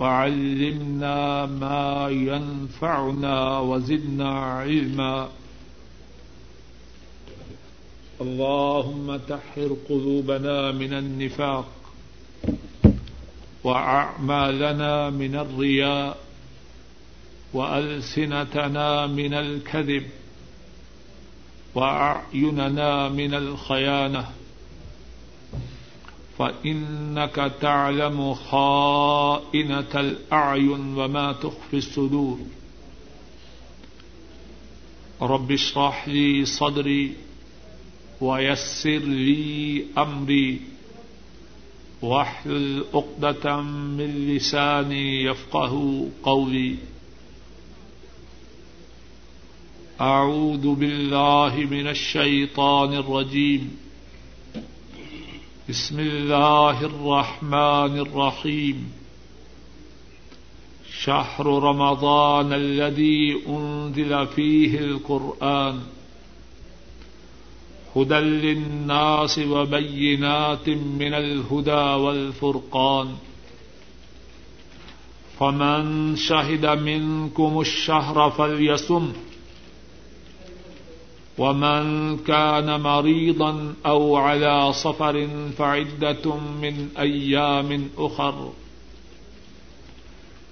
وعلمنا ما ينفعنا وزدنا علما. اللهم تحر قلوبنا من النفاق وأعمالنا من الرياء وألسنتنا من الكذب وأعيننا من الخيانة. فإنك تعلم خائنة الأعين وما تخفي الصدور رب اشرح لي صدري ويسر لي أمري واحلل عقدة من لساني يفقه قولي أعوذ بالله من الشيطان الرجيم بسم الله الرحمن الرحيم. شهر رمضان الذي أنزل فيه القرآن. هدى للناس وبينات من الهدى والفرقان. فمن شهد منكم الشهر فليصمه ومن كان مريضا أو على صفر فعدة من أيام أخر.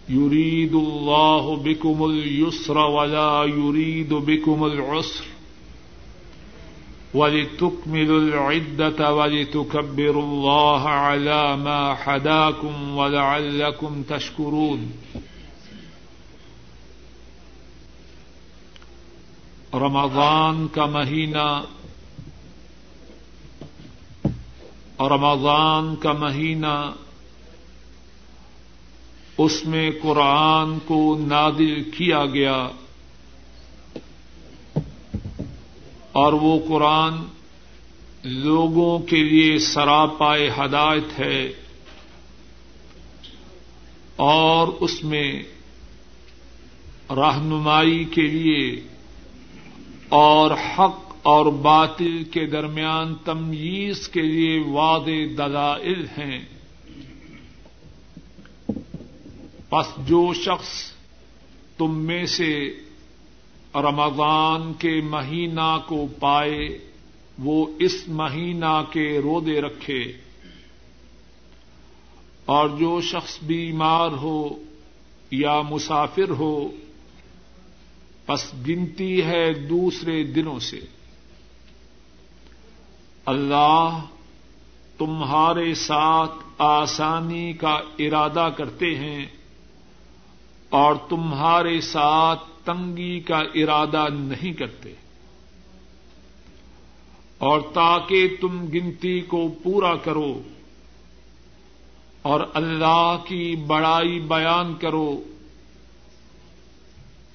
يريد الله بكم اليسر ولا يريد بكم العسر. ولتكملوا العدة ولتكبروا الله على ما حداكم ولعلكم تشكرون. رمضان کا مہینہ رمضان کا مہینہ اس میں قرآن کو نادل کیا گیا اور وہ قرآن لوگوں کے لیے سراپائے ہدایت ہے اور اس میں رہنمائی کے لیے اور حق اور باطل کے درمیان تمیز کے لیے وعد دلائل ہیں۔ پس جو شخص تم میں سے رمضان کے مہینہ کو پائے، وہ اس مہینہ کے رودے رکھے۔ اور جو شخص بیمار ہو یا مسافر ہو پس گنتی ہے دوسرے دنوں سے۔ اللہ تمہارے ساتھ آسانی کا ارادہ کرتے ہیں اور تمہارے ساتھ تنگی کا ارادہ نہیں کرتے۔ اور تاکہ تم گنتی کو پورا کرو اور اللہ کی بڑائی بیان کرو۔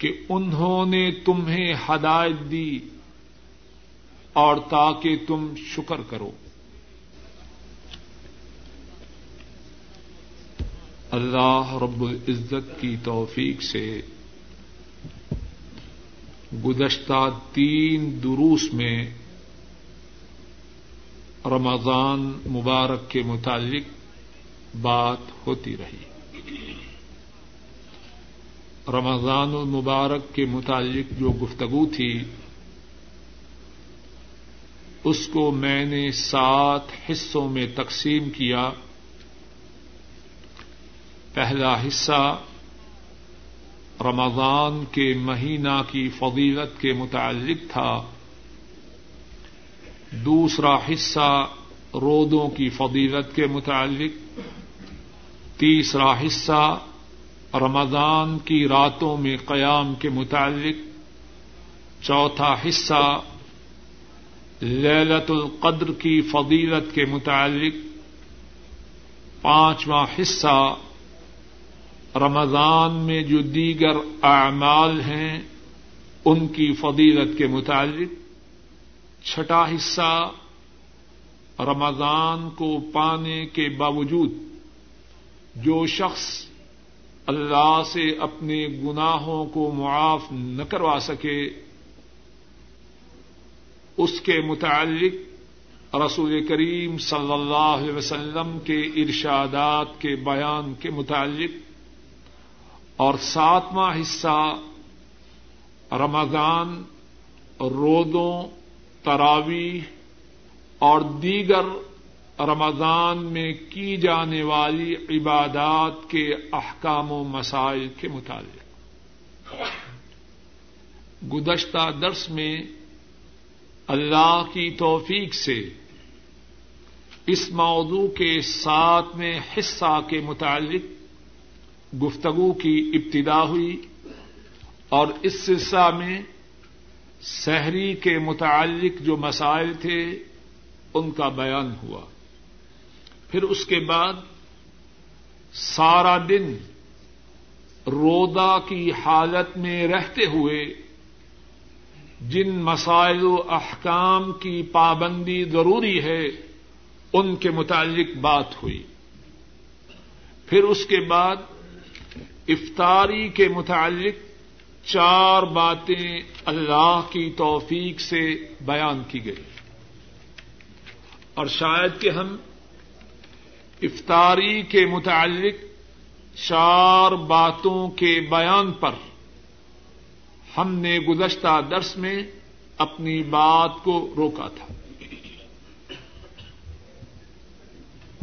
کہ انہوں نے تمہیں ہدایت دی اور تاکہ تم شکر کرو۔ اللہ رب العزت کی توفیق سے گزشتہ تین دروس میں رمضان مبارک کے متعلق بات ہوتی رہی۔ رمضان المبارک کے متعلق جو گفتگو تھی، اس کو میں نے سات حصوں میں تقسیم کیا۔ پہلا حصہ رمضان کے مہینہ کی فضیلت کے متعلق تھا۔ دوسرا حصہ رودوں کی فضیلت کے متعلق۔ تیسرا حصہ رمضان کی راتوں میں قیام کے متعلق چوتھا حصہ للت القدر کی فضیلت کے متعلق پانچواں حصہ رمضان میں جو دیگر اعمال ہیں ان کی فضیلت کے متعلق چھٹا حصہ رمضان کو پانے کے باوجود جو شخص اللہ سے اپنے گناہوں کو معاف نہ کروا سکے۔ اس کے متعلق رسول کریم صلی اللہ علیہ وسلم کے ارشادات کے بیان کے متعلق اور ساتواں حصہ رمضان رودوں تراوی اور دیگر رمضان میں کی جانے والی عبادات کے احکام و مسائل کے متعلق۔ گزشتہ درس میں اللہ کی توفیق سے اس موضوع کے ساتویں حصہ کے متعلق گفتگو کی ابتدا ہوئی اور اس سلسلہ میں شہری کے متعلق جو مسائل تھے ان کا بیان ہوا۔ پھر اس کے بعد سارا دن رودا کی حالت میں رہتے ہوئے جن مسائل و احکام کی پابندی ضروری ہے، ان کے متعلق بات ہوئی۔ پھر اس کے بعد افطاری کے متعلق چار باتیں اللہ کی توفیق سے بیان کی گئی۔ اور شاید کہ ہم افطاری کے متعلق چار باتوں کے بیان پر ہم نے گزشتہ درس میں اپنی بات کو روکا تھا۔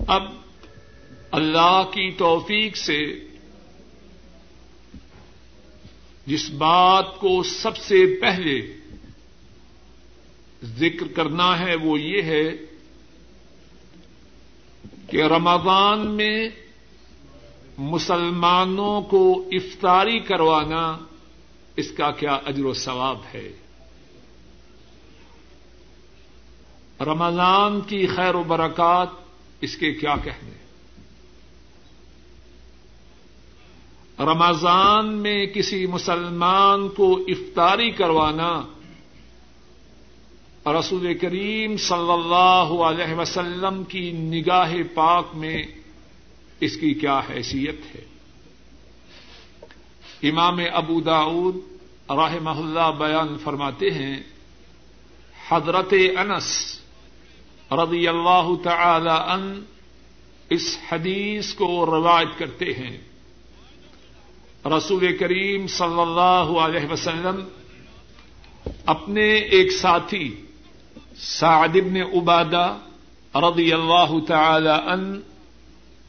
اب اللہ کی توفیق سے جس بات کو سب سے پہلے ذکر کرنا ہے وہ یہ ہے کہ رمضان میں مسلمانوں کو افطاری کروانا اس کا کیا اجر و ثواب ہے؟ رمضان کی خیر و برکات اس کے کیا کہنے رمضان میں کسی مسلمان کو افطاری کروانا رسول کریم صلی اللہ علیہ وسلم کی نگاہ پاک میں اس کی کیا حیثیت ہے؟ امام ابو داود راہ اللہ بیان فرماتے ہیں، حضرت انس رضی اللہ تعالی ان اس حدیث کو روایت کرتے ہیں۔ رسول کریم صلی اللہ علیہ وسلم اپنے ایک ساتھی سعد بن عبادہ رضی اللہ تعالی ان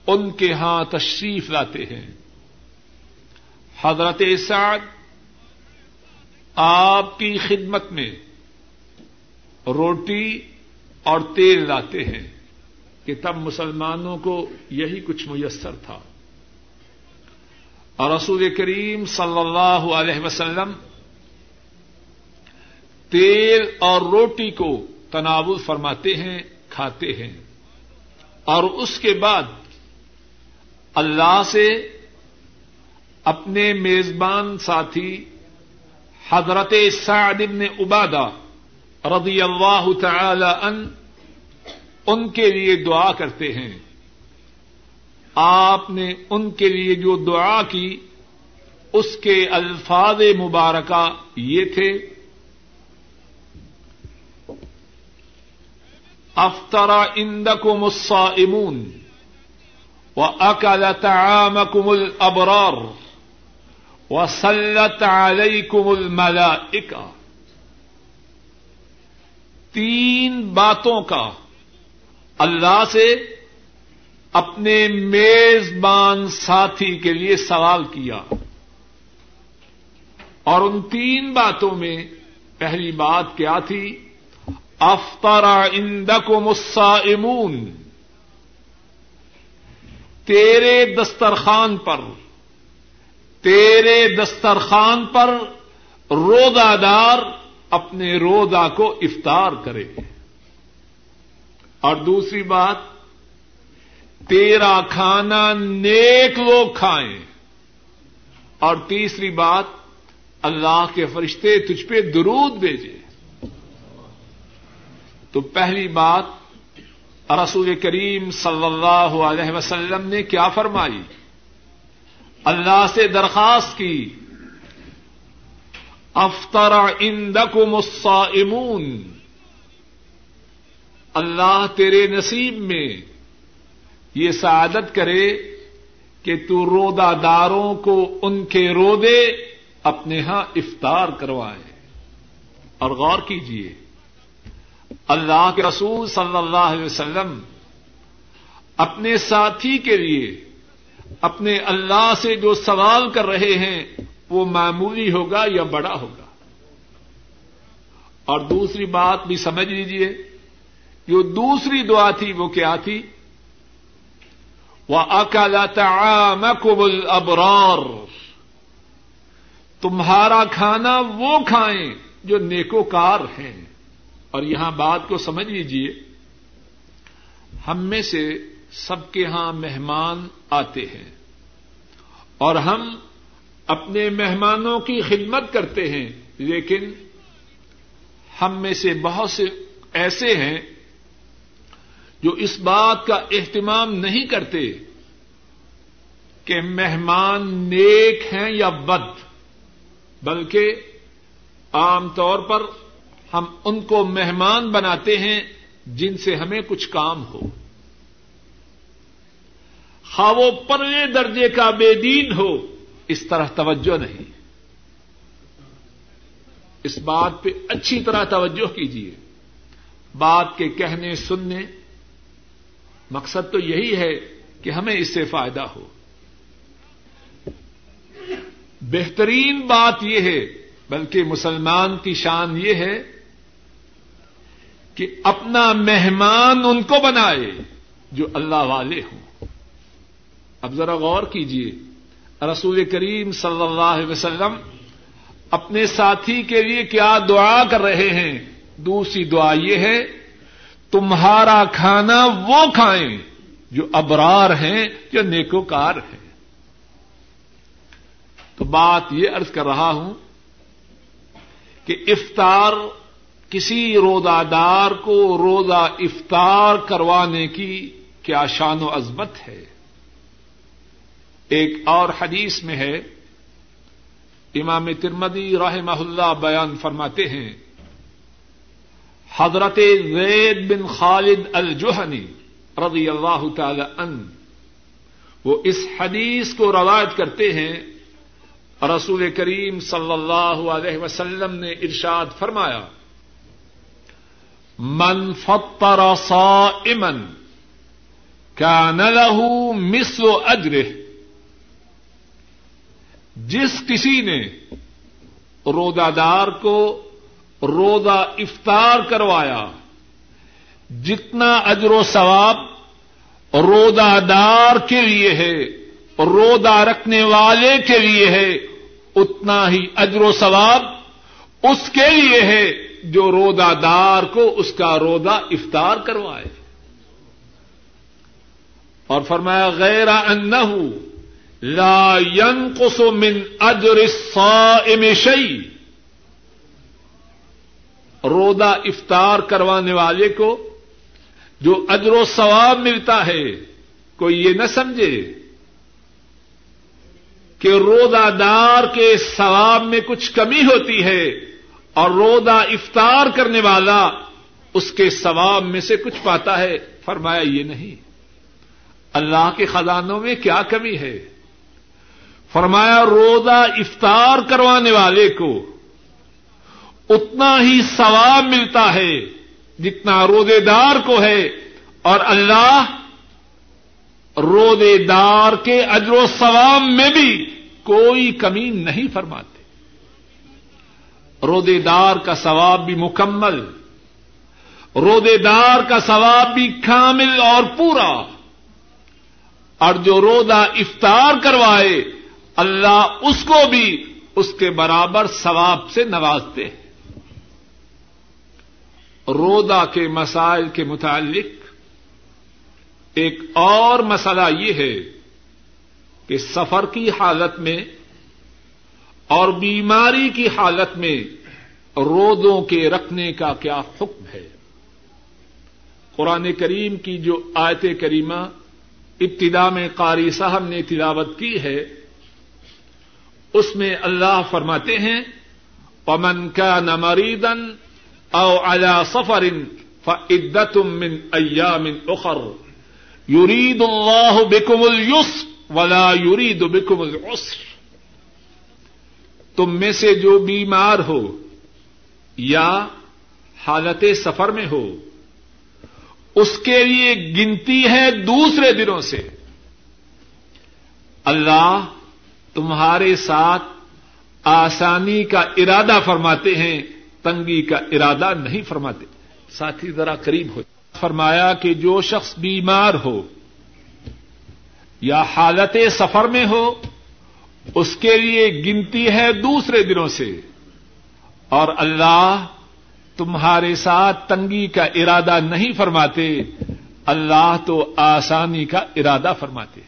ان کے ہاں تشریف لاتے ہیں۔ حضرت سعد آپ کی خدمت میں روٹی اور تیل لاتے ہیں کہ تب مسلمانوں کو یہی کچھ میسر تھا۔ اور رسول کریم صلی اللہ علیہ وسلم تیل اور روٹی کو تناول فرماتے ہیں، کھاتے ہیں۔ اور اس کے بعد اللہ سے اپنے میزبان ساتھی حضرت سعد بن عبادہ رضی اللہ تعالی ان ان کے لیے دعا کرتے ہیں۔ آپ نے ان کے لیے جو دعا کی، اس کے الفاظ مبارکہ یہ تھے۔ افطرا اندکم الصائمون واكل طعامكم الابرار وسلط عليكم الملائكه تین باتوں کا اللہ سے اپنے میزبان ساتھی کے لیے سوال کیا اور ان تین باتوں میں پہلی بات کیا تھی؟ افطرا اندکم الصائمون. تیرے دسترخوان پر، تیرے دسترخوان پر روزہ دار اپنے روزہ کو افطار کرے۔ اور دوسری بات، تیرا کھانا نیک لوگ کھائیں۔ اور تیسری بات، اللہ کے فرشتے تجھ پہ درود بھیجے تو پہلی بات رسول کریم صلی اللہ علیہ وسلم نے کیا فرمائی؟ اللہ سے درخواست کی افطر اندکم الصائمون، اللہ تیرے نصیب میں یہ سعادت کرے کہ تو رودا داروں کو ان کے رودے اپنے ہاں افطار کروائے۔ اور غور کیجیے اللہ کے رسول صلی اللہ علیہ وسلم اپنے ساتھی کے لیے اپنے اللہ سے جو سوال کر رہے ہیں، وہ معمولی ہوگا یا بڑا ہوگا؟ اور دوسری بات بھی سمجھ لیجیے جو دوسری دعا تھی وہ کیا تھی؟ وہ اکالا ابرار تمہارا کھانا وہ کھائیں جو نیکوکار ہیں۔ اور یہاں بات کو سمجھ لیجیے ہم میں سے سب کے ہاں مہمان آتے ہیں اور ہم اپنے مہمانوں کی خدمت کرتے ہیں، لیکن ہم میں سے بہت سے ایسے ہیں جو اس بات کا اہتمام نہیں کرتے کہ مہمان نیک ہیں یا بد، بلکہ عام طور پر ہم ان کو مہمان بناتے ہیں جن سے ہمیں کچھ کام ہو۔ خواہ وہ پرلے درجے کا بے دین ہو، اس طرح توجہ نہیں۔ اس بات پہ اچھی طرح توجہ کیجیے بات کے کہنے، سننے، مقصد تو یہی ہے کہ ہمیں اس سے فائدہ ہو۔ بہترین بات یہ ہے، بلکہ مسلمان کی شان یہ ہے کہ اپنا مہمان ان کو بنائے جو اللہ والے ہوں۔ اب ذرا غور کیجیے رسول کریم صلی اللہ علیہ وسلم اپنے ساتھی کے لیے کیا دعا کر رہے ہیں؟ دوسری دعا یہ ہے، تمہارا کھانا وہ کھائیں جو ابرار ہیں، جو نیکوکار ہیں۔ تو بات یہ ارض کر رہا ہوں کہ افطار کسی روزہ دار کو روزہ افطار کروانے کی کیا شان و عظمت ہے؟ ایک اور حدیث میں ہے، امام ترمدی رحمہ اللہ بیان فرماتے ہیں، حضرت زید بن خالد الجوہنی رضی اللہ تعالی ان وہ اس حدیث کو روایت کرتے ہیں، رسول کریم صلی اللہ علیہ وسلم نے ارشاد فرمایا من فطر صائما كان له مثل اجره جس کسی نے روزہ دار کو روزہ افطار کروایا، جتنا اجر و ثواب روزہ دار کے لیے ہے، روزہ رکھنے والے کے لیے ہے، اتنا ہی اجر و ثواب اس کے لیے ہے۔ جو روزہ دار کو اس کا روزہ افطار کروائے۔ اور فرمایا، غیر ان لا ينقص من اجر الصائم شيء رودا افطار کروانے والے کو جو اجر و ثواب ملتا ہے، کوئی یہ نہ سمجھے کہ روزہ دار کے ثواب میں کچھ کمی ہوتی ہے۔ اور روزہ افطار کرنے والا اس کے ثواب میں سے کچھ پاتا ہے فرمایا یہ نہیں۔ اللہ کے خزانوں میں کیا کمی ہے؟ فرمایا روزہ افطار کروانے والے کو اتنا ہی ثواب ملتا ہے جتنا روزے دار کو ہے۔ اور اللہ روزے دار کے اجر و ثواب میں بھی کوئی کمی نہیں فرماتے۔ روزے دار کا ثواب بھی مکمل روزے دار کا ثواب بھی کامل اور پورا۔ اور جو روزہ افطار کروائے، اللہ اس کو بھی اس کے برابر ثواب سے نوازتے ہیں۔ رودا کے مسائل کے متعلق ایک اور مسئلہ یہ ہے کہ سفر کی حالت میں اور بیماری کی حالت میں رودوں کے رکھنے کا کیا حکم ہے؟ قرآن کریم کی جو آیت کریمہ ابتدا میں قاری صاحب نے تلاوت کی ہے، اس میں اللہ فرماتے ہیں پمن کا نمریدن او الا سفر فعدت من ایام اخر یرید اللہ بکم الس ولا یوری دبکم العسر تم میں سے جو بیمار ہو یا حالت سفر میں ہو، اس کے لیے گنتی ہے دوسرے دنوں سے۔ اللہ تمہارے ساتھ آسانی کا ارادہ فرماتے ہیں، تنگی کا ارادہ نہیں فرماتے۔ ساتھی ذرا قریب ہو۔ فرمایا کہ جو شخص بیمار ہو یا حالت سفر میں ہو اس کے لیے گنتی ہے دوسرے دنوں سے۔ اور اللہ تمہارے ساتھ تنگی کا ارادہ نہیں فرماتے، اللہ تو آسانی کا ارادہ فرماتے۔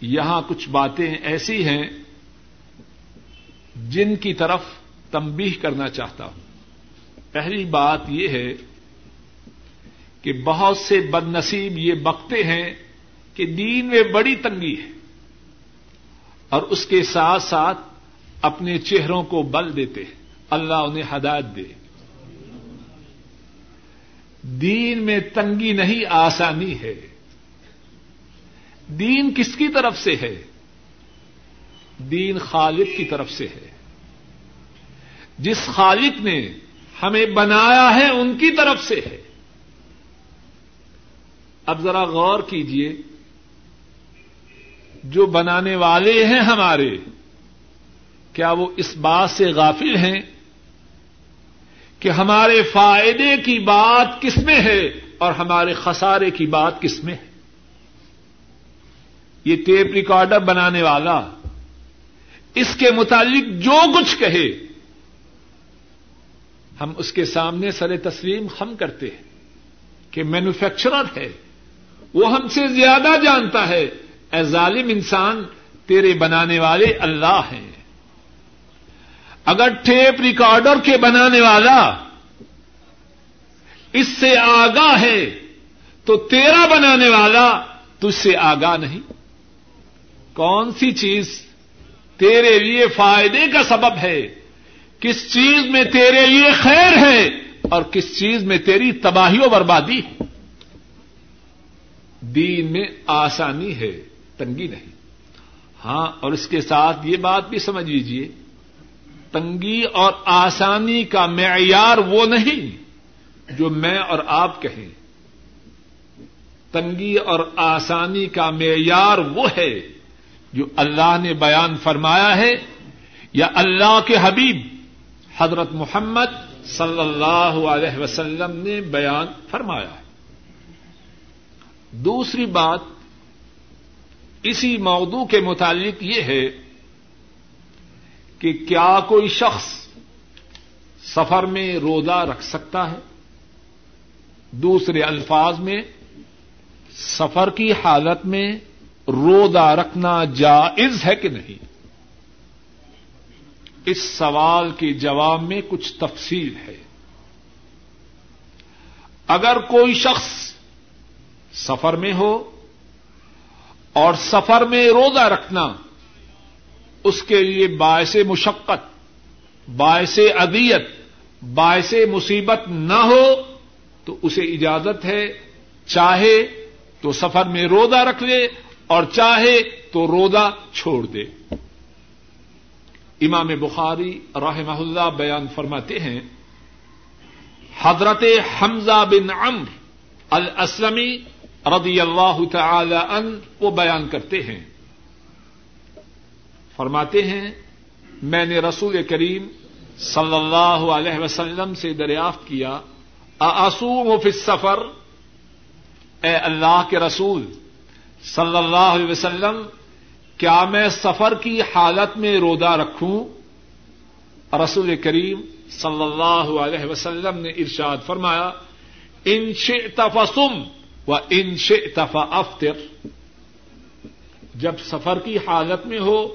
یہاں کچھ باتیں ایسی ہیں جن کی طرف تمبیح کرنا چاہتا ہوں۔ پہلی بات یہ ہے کہ بہت سے بد نصیب یہ بکتے ہیں کہ دین میں بڑی تنگی ہے اور اس کے ساتھ ساتھ اپنے چہروں کو بل دیتے ہیں۔ اللہ انہیں ہدایت دے۔ دین میں تنگی نہیں، آسانی ہے۔ دین کس کی طرف سے ہے؟ دین خالق کی طرف سے ہے۔ جس خالق نے ہمیں بنایا ہے، ان کی طرف سے ہے۔ اب ذرا غور کیجیے جو بنانے والے ہیں ہمارے، کیا وہ اس بات سے غافل ہیں کہ ہمارے فائدے کی بات کس میں ہے اور ہمارے خسارے کی بات کس میں ہے؟ یہ ٹیپ ریکارڈر بنانے والا، اس کے متعلق جو کچھ کہے، ہم اس کے سامنے سر تسلیم ہم کرتے ہیں کہ مینوفیکچرر ہے، وہ ہم سے زیادہ جانتا ہے اے ظالم انسان، تیرے بنانے والے اللہ ہیں۔ اگر ٹیپ ریکارڈر کے بنانے والا اس سے آگاہ ہے، تو تیرا بنانے والا تجھ سے آگاہ نہیں۔ کون سی چیز تیرے لیے فائدے کا سبب ہے؟ کس چیز میں تیرے لیے خیر ہے اور کس چیز میں تیری تباہی و بربادی ہے؟ دین میں آسانی ہے۔ تنگی نہیں۔ ہاں اور اس کے ساتھ یہ بات بھی سمجھ لیجیے تنگی اور آسانی کا معیار وہ نہیں جو میں اور آپ کہیں۔ تنگی اور آسانی کا معیار وہ ہے جو اللہ نے بیان فرمایا ہے، یا اللہ کے حبیب حضرت محمد صلی اللہ علیہ وسلم نے بیان فرمایا ہے۔ دوسری بات اسی موضوع کے متعلق یہ ہے کہ کیا کوئی شخص سفر میں روزہ رکھ سکتا ہے؟ دوسرے الفاظ میں، سفر کی حالت میں روزہ رکھنا جائز ہے کہ نہیں؟ اس سوال کے جواب میں کچھ تفصیل ہے۔ اگر کوئی شخص سفر میں ہو اور سفر میں روزہ رکھنا، اس کے لیے باعث مشقت، باعث ادیت باعث مصیبت نہ ہو تو اسے اجازت ہے، چاہے تو سفر میں روزہ رکھ لے اور چاہے تو روزہ چھوڑ دے۔ امام بخاری رحمہ اللہ بیان فرماتے ہیں، حضرت حمزہ بن امر الاسلمی رضی اللہ تعالی ان وہ بیان کرتے ہیں۔ فرماتے ہیں، میں نے رسول کریم صلی اللہ علیہ وسلم سے دریافت کیا آسوم فی سفر اے اللہ کے رسول صلی اللہ علیہ وسلم، کیا میں سفر کی حالت میں رودا رکھوں؟ رسول کریم صلی اللہ علیہ وسلم نے ارشاد فرمایا، ان فسم و ان افطر جب سفر کی حالت میں ہو،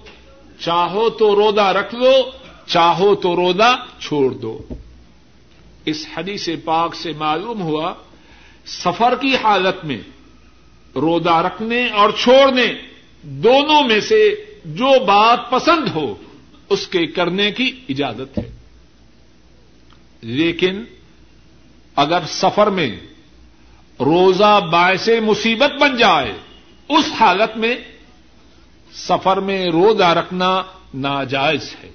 چاہو تو رودا رکھ لو، چاہو تو رودا چھوڑ دو۔ اس حدیث پاک سے معلوم ہوا، سفر کی حالت میں رودا رکھنے اور چھوڑنے دونوں میں سے جو بات پسند ہو، اس کے کرنے کی اجازت ہے۔ لیکن اگر سفر میں روزہ باعث مصیبت بن جائے، اس حالت میں سفر میں روزہ رکھنا ناجائز ہے۔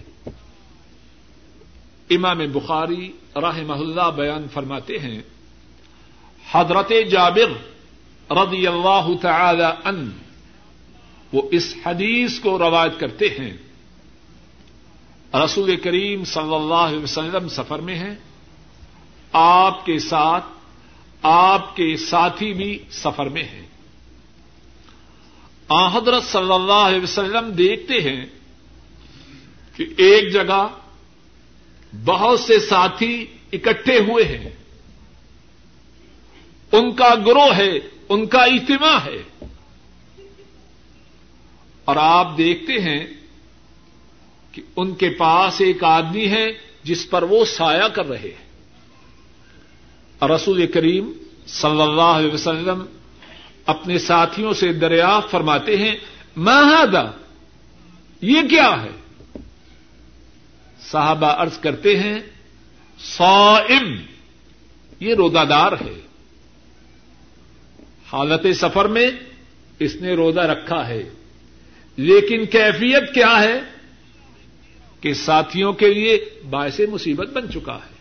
امام بخاری راہ اللہ بیان فرماتے ہیں، حضرت جابر رضی اللہ تعالی ان وہ اس حدیث کو روایت کرتے ہیں۔ رسول کریم صلی اللہ علیہ وسلم سفر میں ہیں، آپ کے ساتھ آپ کے ساتھی بھی سفر میں ہیں۔ آ، حضرت صلی اللہ علیہ وسلم دیکھتے ہیں کہ ایک جگہ بہت سے ساتھی اکٹھے ہوئے ہیں۔ ان کا گروہ ہے، ان کا اجتماع ہے۔ اور آپ دیکھتے ہیں کہ ان کے پاس ایک آدمی ہے جس پر وہ سایہ کر رہے ہیں۔ رسول کریم صلی اللہ علیہ وسلم اپنے ساتھیوں سے دریافت فرماتے ہیں مہادا یہ کیا ہے؟ صحابہ ارض کرتے ہیں سوئم یہ روزہ دار ہے۔ حالت سفر میں اس نے روزہ رکھا ہے۔ لیکن کیفیت کیا ہے؟ کہ ساتھیوں کے لیے باعث مصیبت بن چکا ہے۔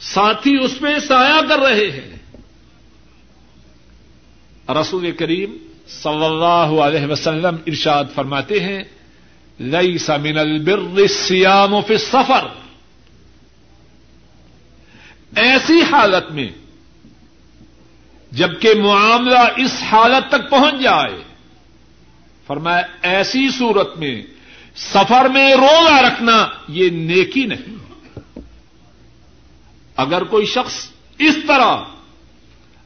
ساتھی اس میں سایہ کر رہے ہیں۔ رسول کریم صلی اللہ علیہ وسلم ارشاد فرماتے ہیں لئی سمن البر سیام فی سفر ایسی حالت میں جبکہ معاملہ اس حالت تک پہنچ جائے، فرمایا، ایسی صورت میں سفر میں روزہ رکھنا یہ نیکی نہیں۔ اگر کوئی شخص اس طرح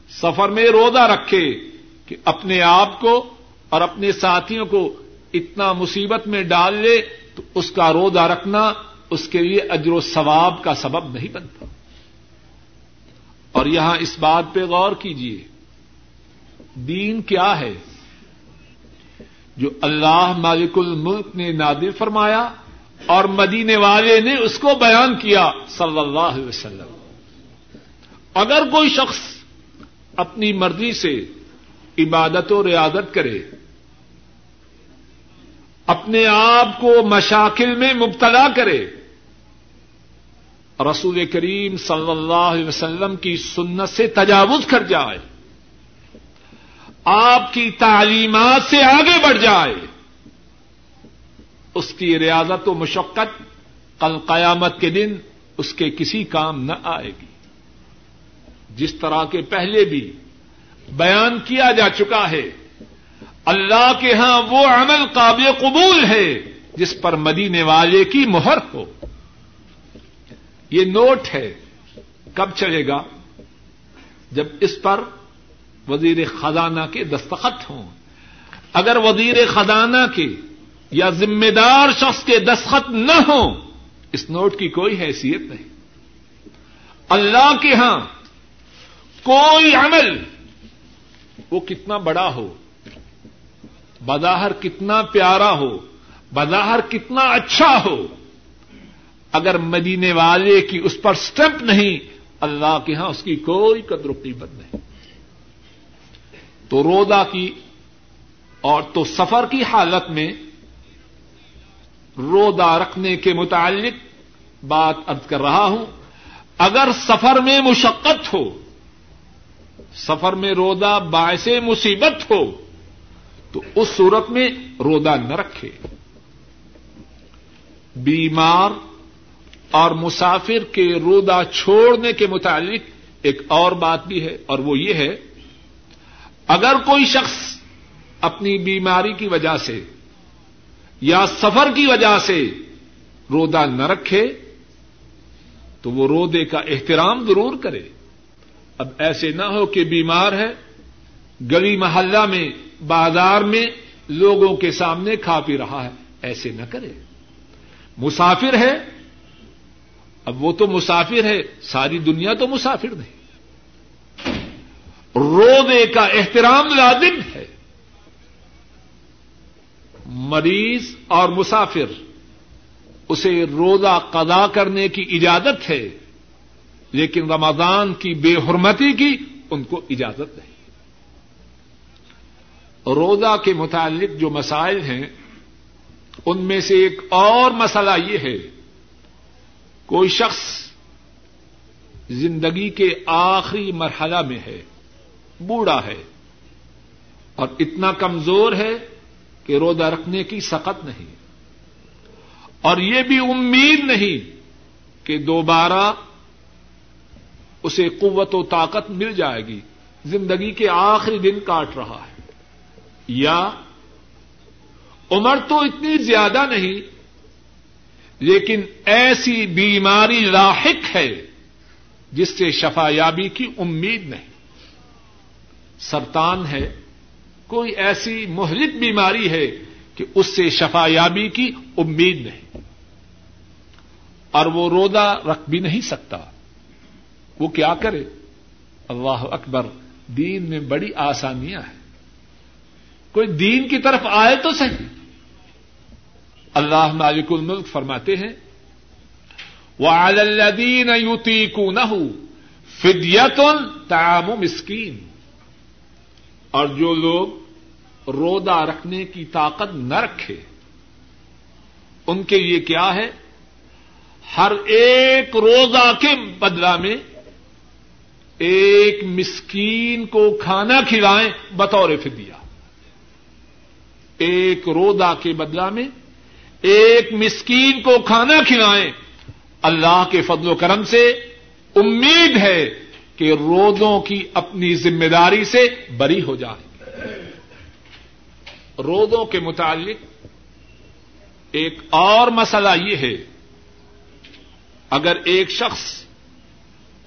سفر میں روزہ رکھے کہ اپنے آپ کو اور اپنے ساتھیوں کو اتنا مصیبت میں ڈال لے تو اس کا روزہ رکھنا اس کے لیے اجر و ثواب کا سبب نہیں بنتا۔ اور یہاں اس بات پہ غور کیجیے دین کیا ہے؟ جو اللہ مالک الملک نے نادر فرمایا اور مدینے والے نے اس کو بیان کیا صلی اللہ علیہ وسلم۔ اگر کوئی شخص اپنی مرضی سے عبادت و ریاضت کرے، اپنے آپ کو مشاکل میں مبتلا کرے، رسول کریم صلی اللہ علیہ وسلم کی سنت سے تجاوز کر جائے، آپ کی تعلیمات سے آگے بڑھ جائے، اس کی ریاضت و مشقت کل قیامت کے دن اس کے کسی کام نہ آئے گی۔ جس طرح کے پہلے بھی بیان کیا جا چکا ہے، اللہ کے ہاں وہ عمل قابل قبول ہے جس پر مدینے والے کی مہر ہو۔ یہ نوٹ ہے، کب چلے گا؟ جب اس پر وزیر خزانہ کے دستخط ہوں۔ اگر وزیر خزانہ کے یا ذمہ دار شخص کے دستخط نہ ہوں، اس نوٹ کی کوئی حیثیت نہیں۔ اللہ کے ہاں کوئی عمل وہ کتنا بڑا ہو، بظاہر کتنا پیارا ہو، بظاہر کتنا اچھا ہو، اگر مدینے والے کی اس پر اسٹمپ نہیں، اللہ کے ہاں اس کی کوئی قدر و قیمت نہیں۔ تو رودا کی اور تو سفر کی حالت میں رودا رکھنے کے متعلق بات ارد کر رہا ہوں۔ اگر سفر میں مشقت ہو سفر میں رودا باعث مصیبت ہو، تو اس صورت میں رودا نہ رکھے۔ بیمار اور مسافر کے رودا چھوڑنے کے متعلق ایک اور بات بھی ہے، اور وہ یہ ہے، اگر کوئی شخص اپنی بیماری کی وجہ سے یا سفر کی وجہ سے رودا نہ رکھے، تو وہ رودے کا احترام ضرور کرے۔ اب ایسے نہ ہو کہ بیمار ہے، گلی محلہ میں، بازار میں لوگوں کے سامنے کھا پی رہا ہے۔ ایسے نہ کرے۔ مسافر ہے، اب وہ تو مسافر ہے، ساری دنیا تو مسافر نہیں۔ روزے کا احترام لازم ہے۔ مریض اور مسافر، اسے روزہ قضا کرنے کی اجازت ہے۔ لیکن رمضان کی بے حرمتی کی ان کو اجازت نہیں۔ روزہ کے متعلق جو مسائل ہیں، ان میں سے ایک اور مسئلہ یہ ہے، کوئی شخص زندگی کے آخری مرحلہ میں ہے، بوڑھا ہے، اور اتنا کمزور ہے کہ روزہ رکھنے کی سخت نہیں۔ اور یہ بھی امید نہیں کہ دوبارہ اسے قوت و طاقت مل جائے گی۔ زندگی کے آخری دن کاٹ رہا ہے۔ یا عمر تو اتنی زیادہ نہیں، لیکن ایسی بیماری لاحق ہے جس سے شفا یابی کی امید نہیں۔ سرطان ہے، کوئی ایسی مہلک بیماری ہے کہ اس سے شفا یابی کی امید نہیں۔ اور وہ روزہ رکھ بھی نہیں سکتا۔ وہ کیا کرے؟ اللہ اکبر، دین میں بڑی آسانیاں ہیں۔ کوئی دین کی طرف آئے تو صحیح۔ اللہ مالک الملک فرماتے ہیں وہ الدین یوتی کو نہ فدیت تعام مسکین اور جو لوگ رودا رکھنے کی طاقت نہ رکھے، ان کے لیے کیا ہے؟ ہر ایک روزہ کے بدلا میں ایک مسکین کو کھانا کھلائیں بطور فدیہ۔ ایک رودا کے بدلا میں ایک مسکین کو کھانا کھلائیں۔ اللہ کے فضل و کرم سے امید ہے کہ روزوں کی اپنی ذمہ داری سے بری ہو جائے۔ روزوں کے متعلق ایک اور مسئلہ یہ ہے، اگر ایک شخص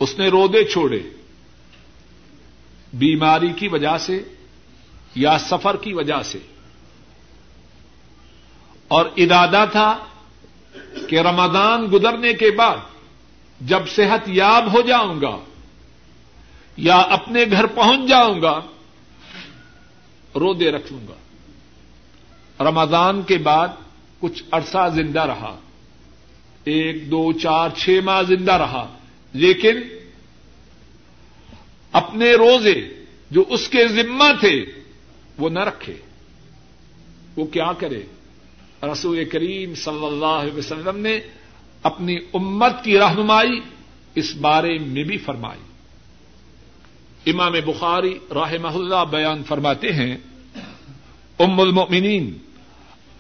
اس نے رودے چھوڑے بیماری کی وجہ سے یا سفر کی وجہ سے۔ اور ارادہ تھا کہ رمضان گزرنے کے بعد جب صحت یاب ہو جاؤں گا یا اپنے گھر پہنچ جاؤں گا رو دے رکھوں گا۔ رمضان کے بعد کچھ عرصہ زندہ رہا۔ ایک، دو، چار، چھ ماہ زندہ رہا۔ لیکن اپنے روزے جو اس کے ذمہ تھے، وہ نہ رکھے۔ وہ کیا کرے؟ رسول کریم صلی اللہ علیہ وسلم نے اپنی امت کی رہنمائی اس بارے میں بھی فرمائی۔ امام بخاری راہ اللہ بیان فرماتے ہیں، ام المؤمنین،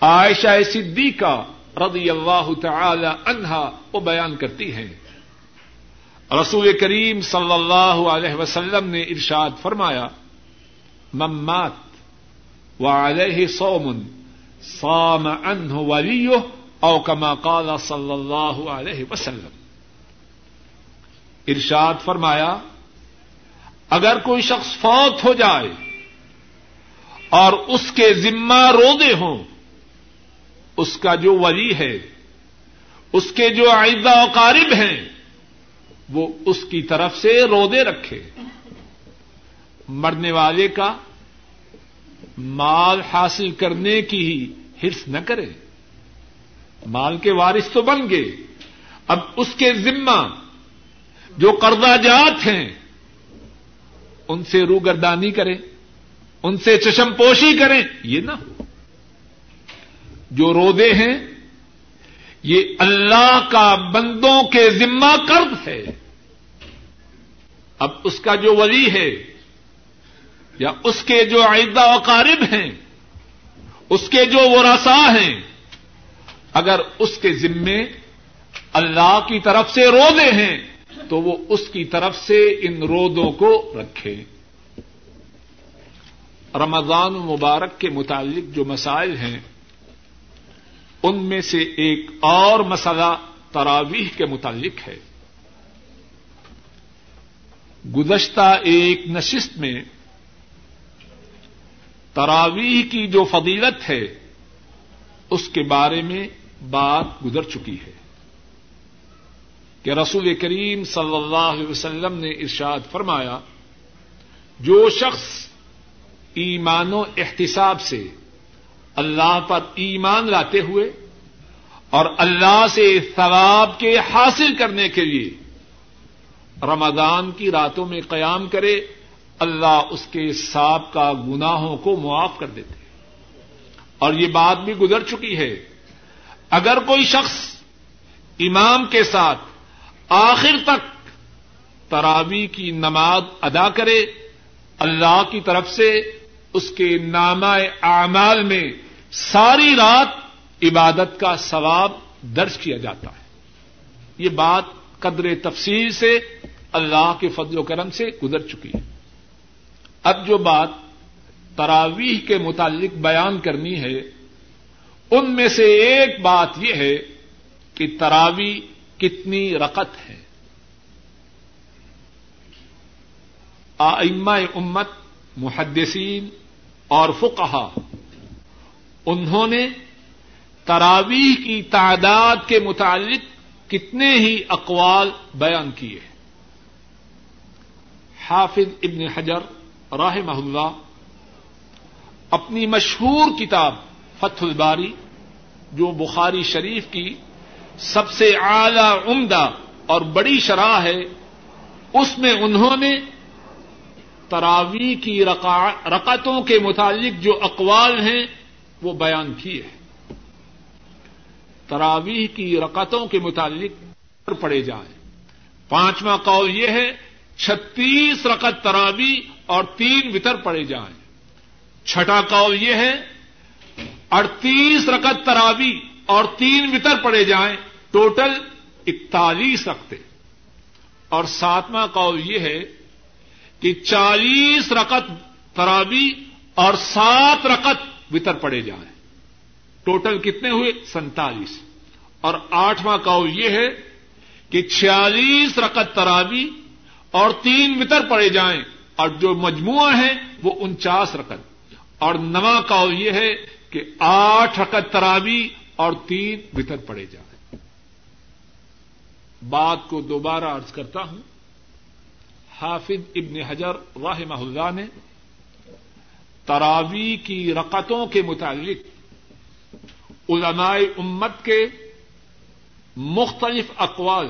عائشہ صدیقہ رضی اللہ تعالی عنہا وہ بیان کرتی ہیں۔ رسول کریم صلی اللہ علیہ وسلم نے ارشاد فرمایا ممات و علیہ سومن سام ان ولی او کما قال صلی اللہ علیہ وسلم۔ ارشاد فرمایا، اگر کوئی شخص فوت ہو جائے اور اس کے ذمہ رودے ہوں، اس کا جو ولی ہے، اس کے جو آئندہ قارب ہیں وہ اس کی طرف سے رودے رکھے۔ مرنے والے کا مال حاصل کرنے کی ہی ہرس نہ کرے۔ مال کے وارث تو بن گئے۔ اب اس کے ذمہ جو قرضہ جات ہیں، ان سے روگردانی کریں، ان سے چشم پوشی کریں، یہ نہ ہو۔ جو رودے ہیں یہ اللہ کا بندوں کے ذمہ قرض ہے۔ اب اس کا جو ولی ہے یا اس کے جو عیدہ وقارب ہیں، اس کے جو وہ ہیں، اگر اس کے ذمے اللہ کی طرف سے رودے ہیں، تو وہ اس کی طرف سے ان رودوں کو رکھے۔ رمضان مبارک کے متعلق جو مسائل ہیں ان میں سے ایک اور مسئلہ تراویح کے متعلق ہے۔ گزشتہ ایک نشست میں تراویح کی جو فضیلت ہے، اس کے بارے میں بات گزر چکی ہے کہ رسول کریم صلی اللہ علیہ وسلم نے ارشاد فرمایا، جو شخص ایمان و احتساب سے اللہ پر ایمان لاتے ہوئے اور اللہ سے ثواب کے حاصل کرنے کے لیے رمضان کی راتوں میں قیام کرے، اللہ اس کے ساب کا گناہوں کو معاف کر دیتے اور یہ بات بھی گزر چکی ہے۔ اگر کوئی شخص امام کے ساتھ آخر تک تراوی کی نماز ادا کرے، اللہ کی طرف سے اس کے نامہ اعمال میں ساری رات عبادت کا ثواب درج کیا جاتا ہے۔ یہ بات قدر تفصیل سے اللہ کے فضل و کرم سے گزر چکی ہے۔ اب جو بات تراویح کے متعلق بیان کرنی ہے، ان میں سے ایک بات یہ ہے کہ تراوی کتنی رقط ہے۔ آئمہ امت، محدثین اور فقہا انہوں نے تراویح کی تعداد کے متعلق کتنے ہی اقوال بیان کیے۔ حافظ ابن حجر راہ محلہ اپنی مشہور کتاب فتح الباری، جو بخاری شریف کی سب سے اعلی عمدہ اور بڑی شرح ہے، اس میں انہوں نے تراوی کی رکعتوں کے متعلق جو اقوال ہیں وہ بیان کیے ہیں تراویح کی رکعتوں کے متعلق پڑے جائیں۔ پانچواں قول یہ ہے، چھتیس رقط تراوی اور تین وطر پڑے جائیں۔ چھٹا قول یہ ہے، اڑتیس رقط تراوی اور تین وطر پڑے جائیں۔ ٹوٹل اکتالیس رکھتے اور ساتواں قول یہ ہے کہ چالیس رقط تراوی اور سات رقط وطر پڑے جائیں۔ ٹوٹل کتنے ہوئے؟ سینتالیس اور آٹھواں قول یہ ہے کہ چھیالیس رقط تراوی اور تین وطر پڑے جائیں۔ اور جو مجموعہ ہیں وہ انچاس رقط اور نواں قول یہ ہے کہ آٹھ رقط تراوی اور تین وطر پڑے جائیں۔ بات کو دوبارہ ارض کرتا ہوں۔ حافظ ابن حجر واہ اللہ نے تراوی کی رقطوں کے متعلق علماء امت کے مختلف اقوال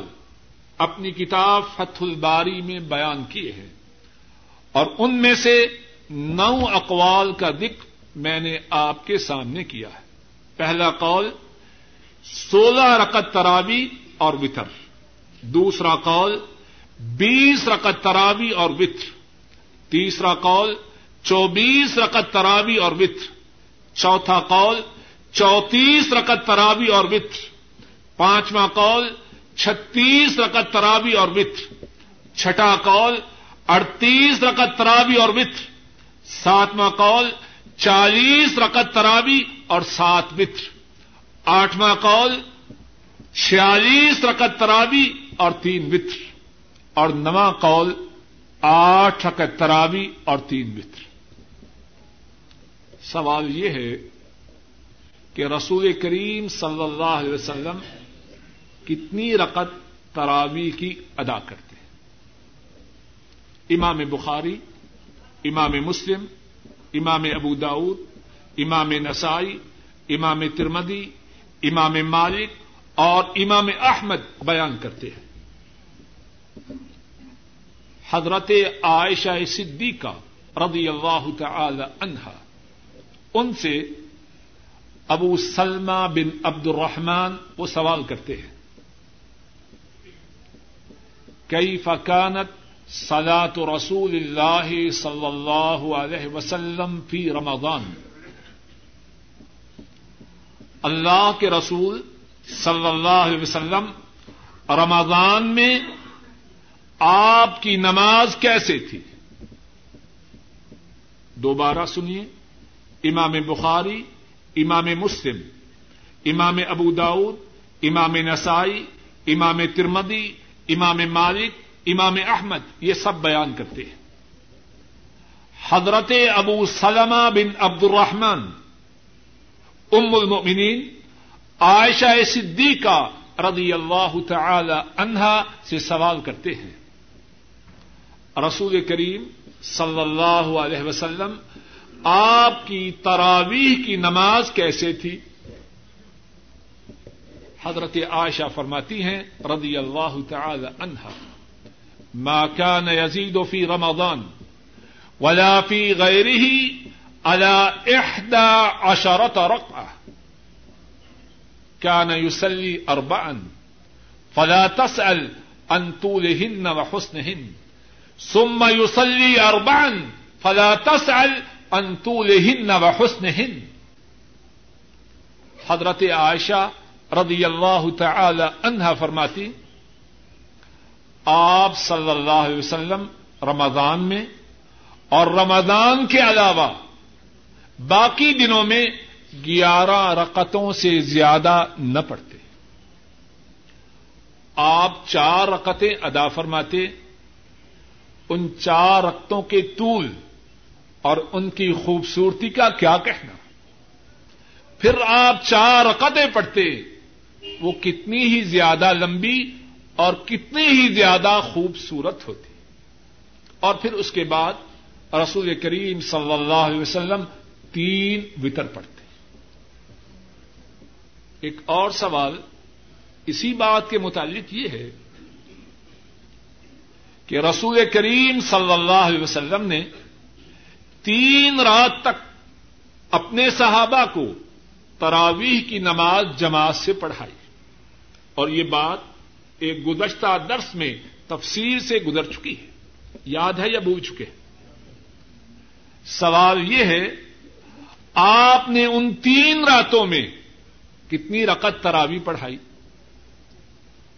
اپنی کتاب فتح الباری میں بیان کیے ہیں۔ اور ان میں سے نو اقوال کا ذکر میں نے آپ کے سامنے کیا ہے۔ پہلا قول، سولہ رقط تراوی اور وطر دوسرا قول، بیس رقط تراوی اور وطر تیسرا قول چوبیس رقط تراوی اور وطر چوتھا قول چوتیس رقط تراوی اور وطر پانچواں قول چھتیس رقط تراوی اور وطر چھٹا قول اڑتیس رقط تراوی اور وطر ساتواں قول چالیس رقط تراوی اور سات وطر آٹھواں قول چھیالیس رقط تراوی اور تین وطر اور نواں قول آٹھ رقط تراوی اور تین وطر سوال یہ ہے کہ رسول کریم صلی اللہ علیہ وسلم کتنی رقط تراوی کی ادا کرتے ہیں؟ امام بخاری، امام مسلم، امام ابو داود، امام نسائی، امام ترمدی امام مالک اور امام احمد بیان کرتے ہیں۔ حضرت عائشہ صدیقہ رضی اللہ تعالی عنہا ان سے ابو سلمہ بن عبد الرحمان وہ سوال کرتے ہیں۔ کئی فکانت سلاۃ رسول اللہ صلی اللہ علیہ وسلم فی رمضان؟ اللہ کے رسول صلی اللہ علیہ وسلم، رمضان میں آپ کی نماز کیسے تھی؟ دوبارہ سنیے۔ امام بخاری، امام مسلم، امام ابو داود، امام نسائی، امام ترمدی امام مالک، امام احمد، یہ سب بیان کرتے ہیں۔ حضرت ابو سلمہ بن عبد الرحمان ام المؤمنین، عائشہ صدیقہ رضی اللہ تعالی عنہا سے سوال کرتے ہیں۔ رسول کریم صلی اللہ علیہ وسلم آپ کی تراویح کی نماز کیسے تھی؟ حضرت عائشہ فرماتی ہیں، رضی اللہ تعالی عنہا، ما كان يزيد في رمضان ولا في غيره على إحدى عشرة رقعة كان يسلي أربعا فلا تسأل عن طولهن وحسنهن. ثم يصلي أربعا فلا تسأل عن طولهن وحسنهن. حضرت عائشہ رضی اللہ تعالی عنہا فرماتی، آپ صلی اللہ علیہ وسلم رمضان میں اور رمضان کے علاوہ باقی دنوں میں گیارہ رقطوں سے زیادہ نہ پڑتے آپ چار رقطیں ادا فرماتے، ان چار رقطوں کے طول اور ان کی خوبصورتی کا کیا کہنا؟ پھر آپ چار رقطیں پڑھتے، وہ کتنی ہی زیادہ لمبی اور کتنی ہی زیادہ خوبصورت ہوتی۔ اور پھر اس کے بعد رسول کریم صلی اللہ علیہ وسلم تین وطر پڑتے ایک اور سوال اسی بات کے متعلق یہ ہے کہ رسول کریم صلی اللہ علیہ وسلم نے تین رات تک اپنے صحابہ کو تراویح کی نماز جماعت سے پڑھائی۔ اور یہ بات ایک گزشتہ درس میں تفصیل سے گزر چکی ہے۔ یاد ہے یا بھول چکے سوال یہ ہے، آپ نے ان تین راتوں میں کتنی رقط تراوی پڑھائی؟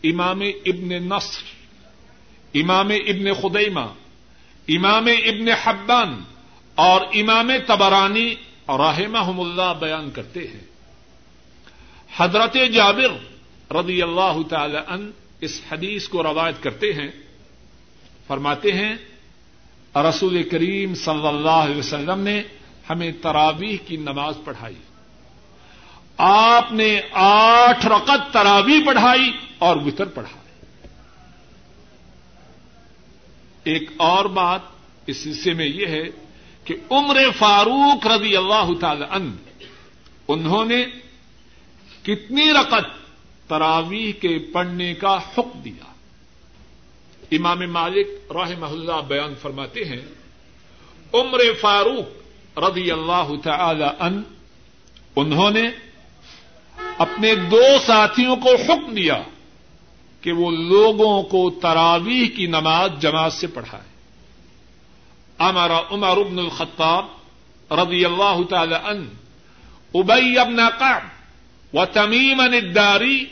امام ابن نصر، امام ابن خدیمہ، امام ابن حبان اور امام تبرانی اور رحمہم اللہ بیان کرتے ہیں۔ حضرت جابر رضی اللہ تعالی ان اس حدیث کو روایت کرتے ہیں۔ فرماتے ہیں، رسول کریم صلی اللہ علیہ وسلم نے ہمیں تراویح کی نماز پڑھائی۔ آپ نے آٹھ رقط تراوی پڑھائی اور وطر پڑھائی۔ ایک اور بات اس سلسلے میں یہ ہے کہ عمر فاروق رضی اللہ تعالی ان انہوں نے کتنی رقط تراویح کے پڑھنے کا حکم دیا۔ امام مالک راہ اللہ بیان فرماتے ہیں، عمر فاروق رضی اللہ تعالی ان انہوں نے اپنے دو ساتھیوں کو حکم دیا کہ وہ لوگوں کو تراویح کی نماز جماعت سے پڑھائے امر عمر ابن الخطاب رضی اللہ تعالی ان ابئی ابن قعب و تمیم الداری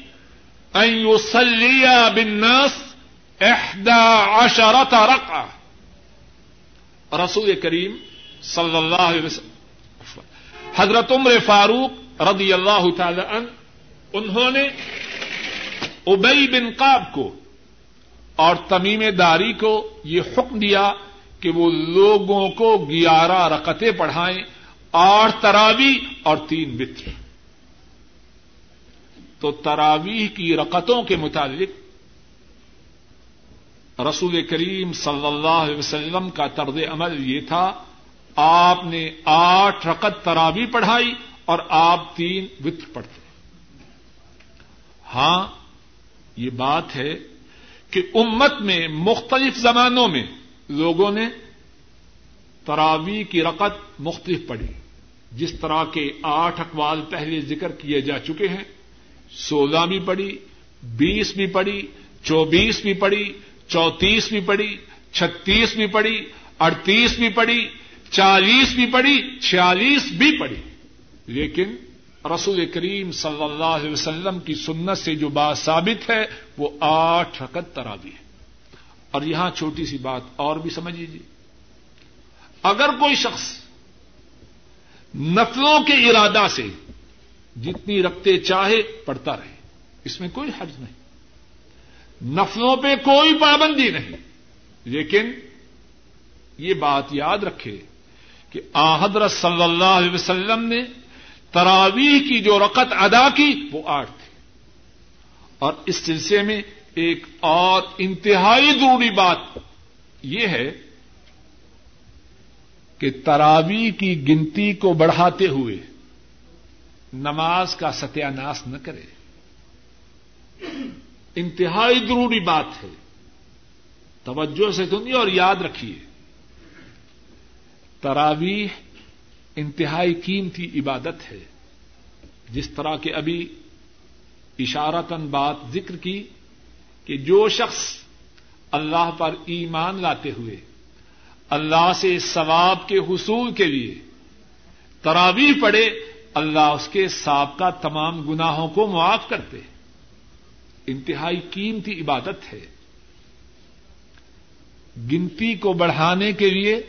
ان يصلي بالناس احدى عشرة رقعة. رسول کریم صلی اللہ علیہ وسلم. حضرت عمر فاروق رضی اللہ تعالی عنہ انہوں نے ابئی بن قاب کو اور تمیم داری کو یہ حکم دیا کہ وہ لوگوں کو گیارہ رقطیں پڑھائیں، آٹھ تراوی اور تین بتر تو تراویح کی رقطوں کے متعلق رسول کریم صلی اللہ علیہ وسلم کا طرز عمل یہ تھا، آپ نے آٹھ رقط تراوی پڑھائی اور آپ تین وطر پڑھتے۔ ہاں یہ بات ہے کہ امت میں مختلف زمانوں میں لوگوں نے تراوی کی رقط مختلف پڑھی۔ جس طرح کے آٹھ اقوال پہلے ذکر کیے جا چکے ہیں، سولہ بھی پڑی بیس بھی پڑی چوبیس بھی پڑی چونتیس بھی پڑی چھتیس بھی پڑی اڑتیس بھی پڑی چالیس بھی پڑی چھیالیس بھی پڑی لیکن رسول کریم صلی اللہ علیہ وسلم کی سنت سے جو بات ثابت ہے، وہ آٹھ رقط ترابی ہے۔ اور یہاں چھوٹی سی بات اور بھی سمجھ لیجیے اگر کوئی شخص نفلوں کے ارادہ سے جتنی رکھتے چاہے پڑتا رہے، اس میں کوئی حرج نہیں۔ نفلوں پہ کوئی پابندی نہیں، لیکن یہ بات یاد رکھے کہ آحدر صلی اللہ علیہ وسلم نے تراویح کی جو رقط ادا کی، وہ آٹھ تھی۔ اور اس سلسلے میں ایک اور انتہائی ضروری بات یہ ہے کہ تراوی کی گنتی کو بڑھاتے ہوئے نماز کا ستیہ ناس نہ کرے۔ انتہائی ضروری بات ہے۔ توجہ سے سنیے اور یاد رکھیے۔ تراویح انتہائی قیمتی عبادت ہے۔ جس طرح کے ابھی اشارتن بات ذکر کی کہ جو شخص اللہ پر ایمان لاتے ہوئے اللہ سے ثواب کے حصول کے لیے تراویح پڑے اللہ اس کے سابقہ تمام گناہوں کو معاف کرتے۔ انتہائی قیمتی عبادت ہے۔ گنتی کو بڑھانے کے لیے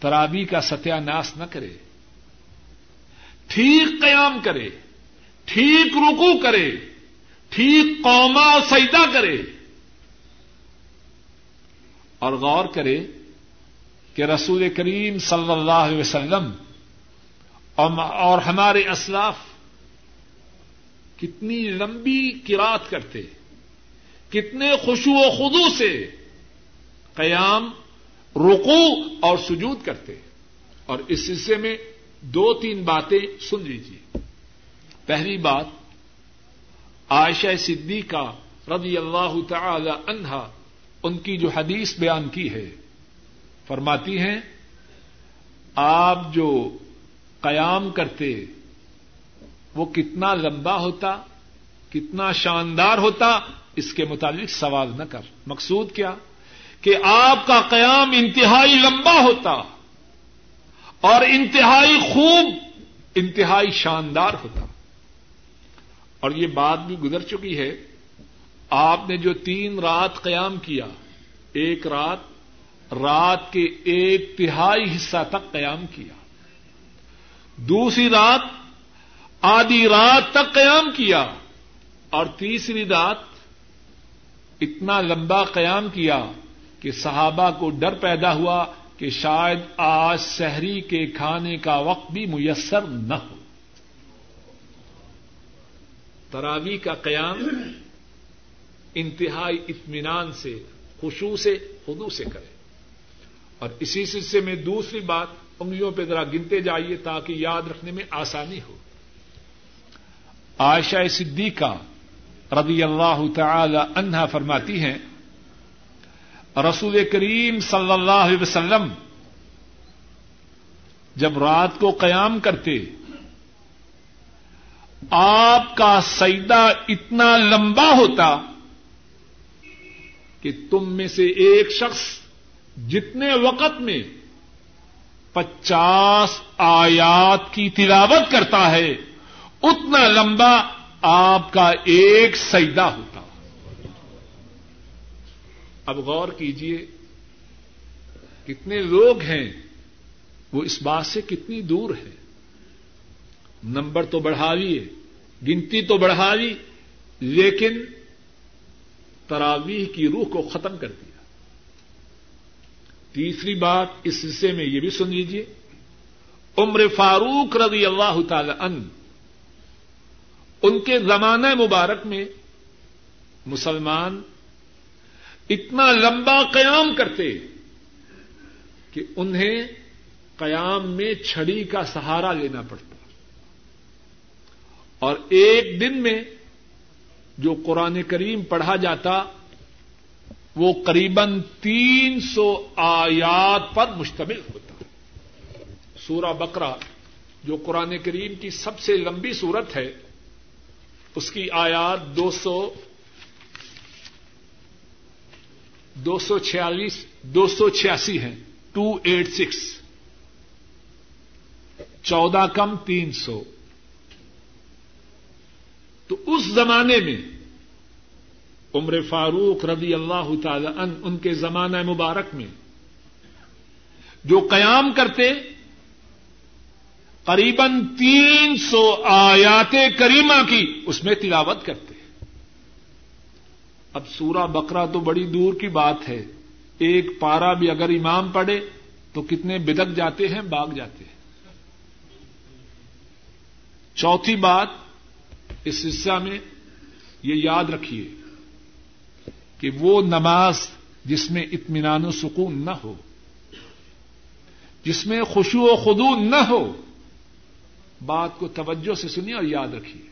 ترابی کا ستیہ ناس نہ کرے۔ ٹھیک قیام کرے، ٹھیک رکو کرے۔ ٹھیک قوما سجدہ کرے اور غور کرے کہ رسول کریم صلی اللہ علیہ وسلم اور ہمارے اسلاف کتنی لمبی کراط کرتے، کتنے خوشو و خدو سے قیام رکو اور سجود کرتے۔ اور اس سلسلے میں دو تین باتیں سن لیجیے پہلی بات عائشہ صدیقہ رضی اللہ تعالی عنہا ان کی جو حدیث بیان کی ہے، فرماتی ہیں، آپ جو قیام کرتے، وہ کتنا لمبا ہوتا، کتنا شاندار ہوتا، اس کے متعلق سوال نہ کر۔ مقصود کیا؟ کہ آپ کا قیام انتہائی لمبا ہوتا اور انتہائی خوب، انتہائی شاندار ہوتا۔ اور یہ بات بھی گزر چکی ہے، آپ نے جو تین رات قیام کیا، ایک رات رات کے ایک تہائی حصہ تک قیام کیا۔ دوسری رات، آدھی رات تک قیام کیا۔ اور تیسری رات، اتنا لمبا قیام کیا کہ صحابہ کو ڈر پیدا ہوا کہ شاید آج شہری کے کھانے کا وقت بھی میسر نہ ہو۔ تراوی کا قیام انتہائی اطمینان سے خوشو سے خدو سے کرے۔ اور اسی سلسلے میں دوسری بات، انگلیوں پہ ذرا گنتے جائیے تاکہ یاد رکھنے میں آسانی ہو۔ عائشہ صدیقہ رضی اللہ تعالی عنہا فرماتی ہیں، رسول کریم صلی اللہ علیہ وسلم جب رات کو قیام کرتے آپ کا سجدہ اتنا لمبا ہوتا کہ تم میں سے ایک شخص جتنے وقت میں پچاس آیات کی تلاوت کرتا ہے، اتنا لمبا آپ کا ایک سجدہ ہوتا۔ اب غور کیجیے کتنے لوگ ہیں، وہ اس بات سے کتنی دور ہے نمبر تو بڑھا لیے گنتی تو بڑھا لی لیکن تراویح کی روح کو ختم کر دیا۔ تیسری بات، اس حصے میں یہ بھی سن لیجیے عمر فاروق رضی اللہ تعالی ان ان کے زمانہ مبارک میں مسلمان اتنا لمبا قیام کرتے کہ انہیں قیام میں چھڑی کا سہارا لینا پڑتا۔ اور ایک دن میں جو قرآن کریم پڑھا جاتا، وہ قریب تین سو آیات پر مشتمل ہوتا۔ سورہ بکرا جو قرآن کریم کی سب سے لمبی صورت ہے، اس کی آیات دو سو دو سو چھیالیس، دو سو چھیاسی ہیں، ٹو ایٹ سکس۔ چودہ کم تین سو۔ تو اس زمانے میں عمر فاروق رضی اللہ تعالی ان ان کے زمانہ مبارک میں جو قیام کرتے قریب تین سو آیات کریمہ کی اس میں تلاوت کرتے۔ اب سورہ بکرا تو بڑی دور کی بات ہے۔ ایک پارا بھی اگر امام پڑے تو کتنے بدک جاتے ہیں باغ جاتے ہیں۔ چوتھی بات اس حصہ میں یہ یاد رکھیے کہ وہ نماز جس میں اطمینان و سکون نہ ہو، جس میں خوشو و خدو نہ ہو، بات کو توجہ سے سنیے اور یاد رکھیے۔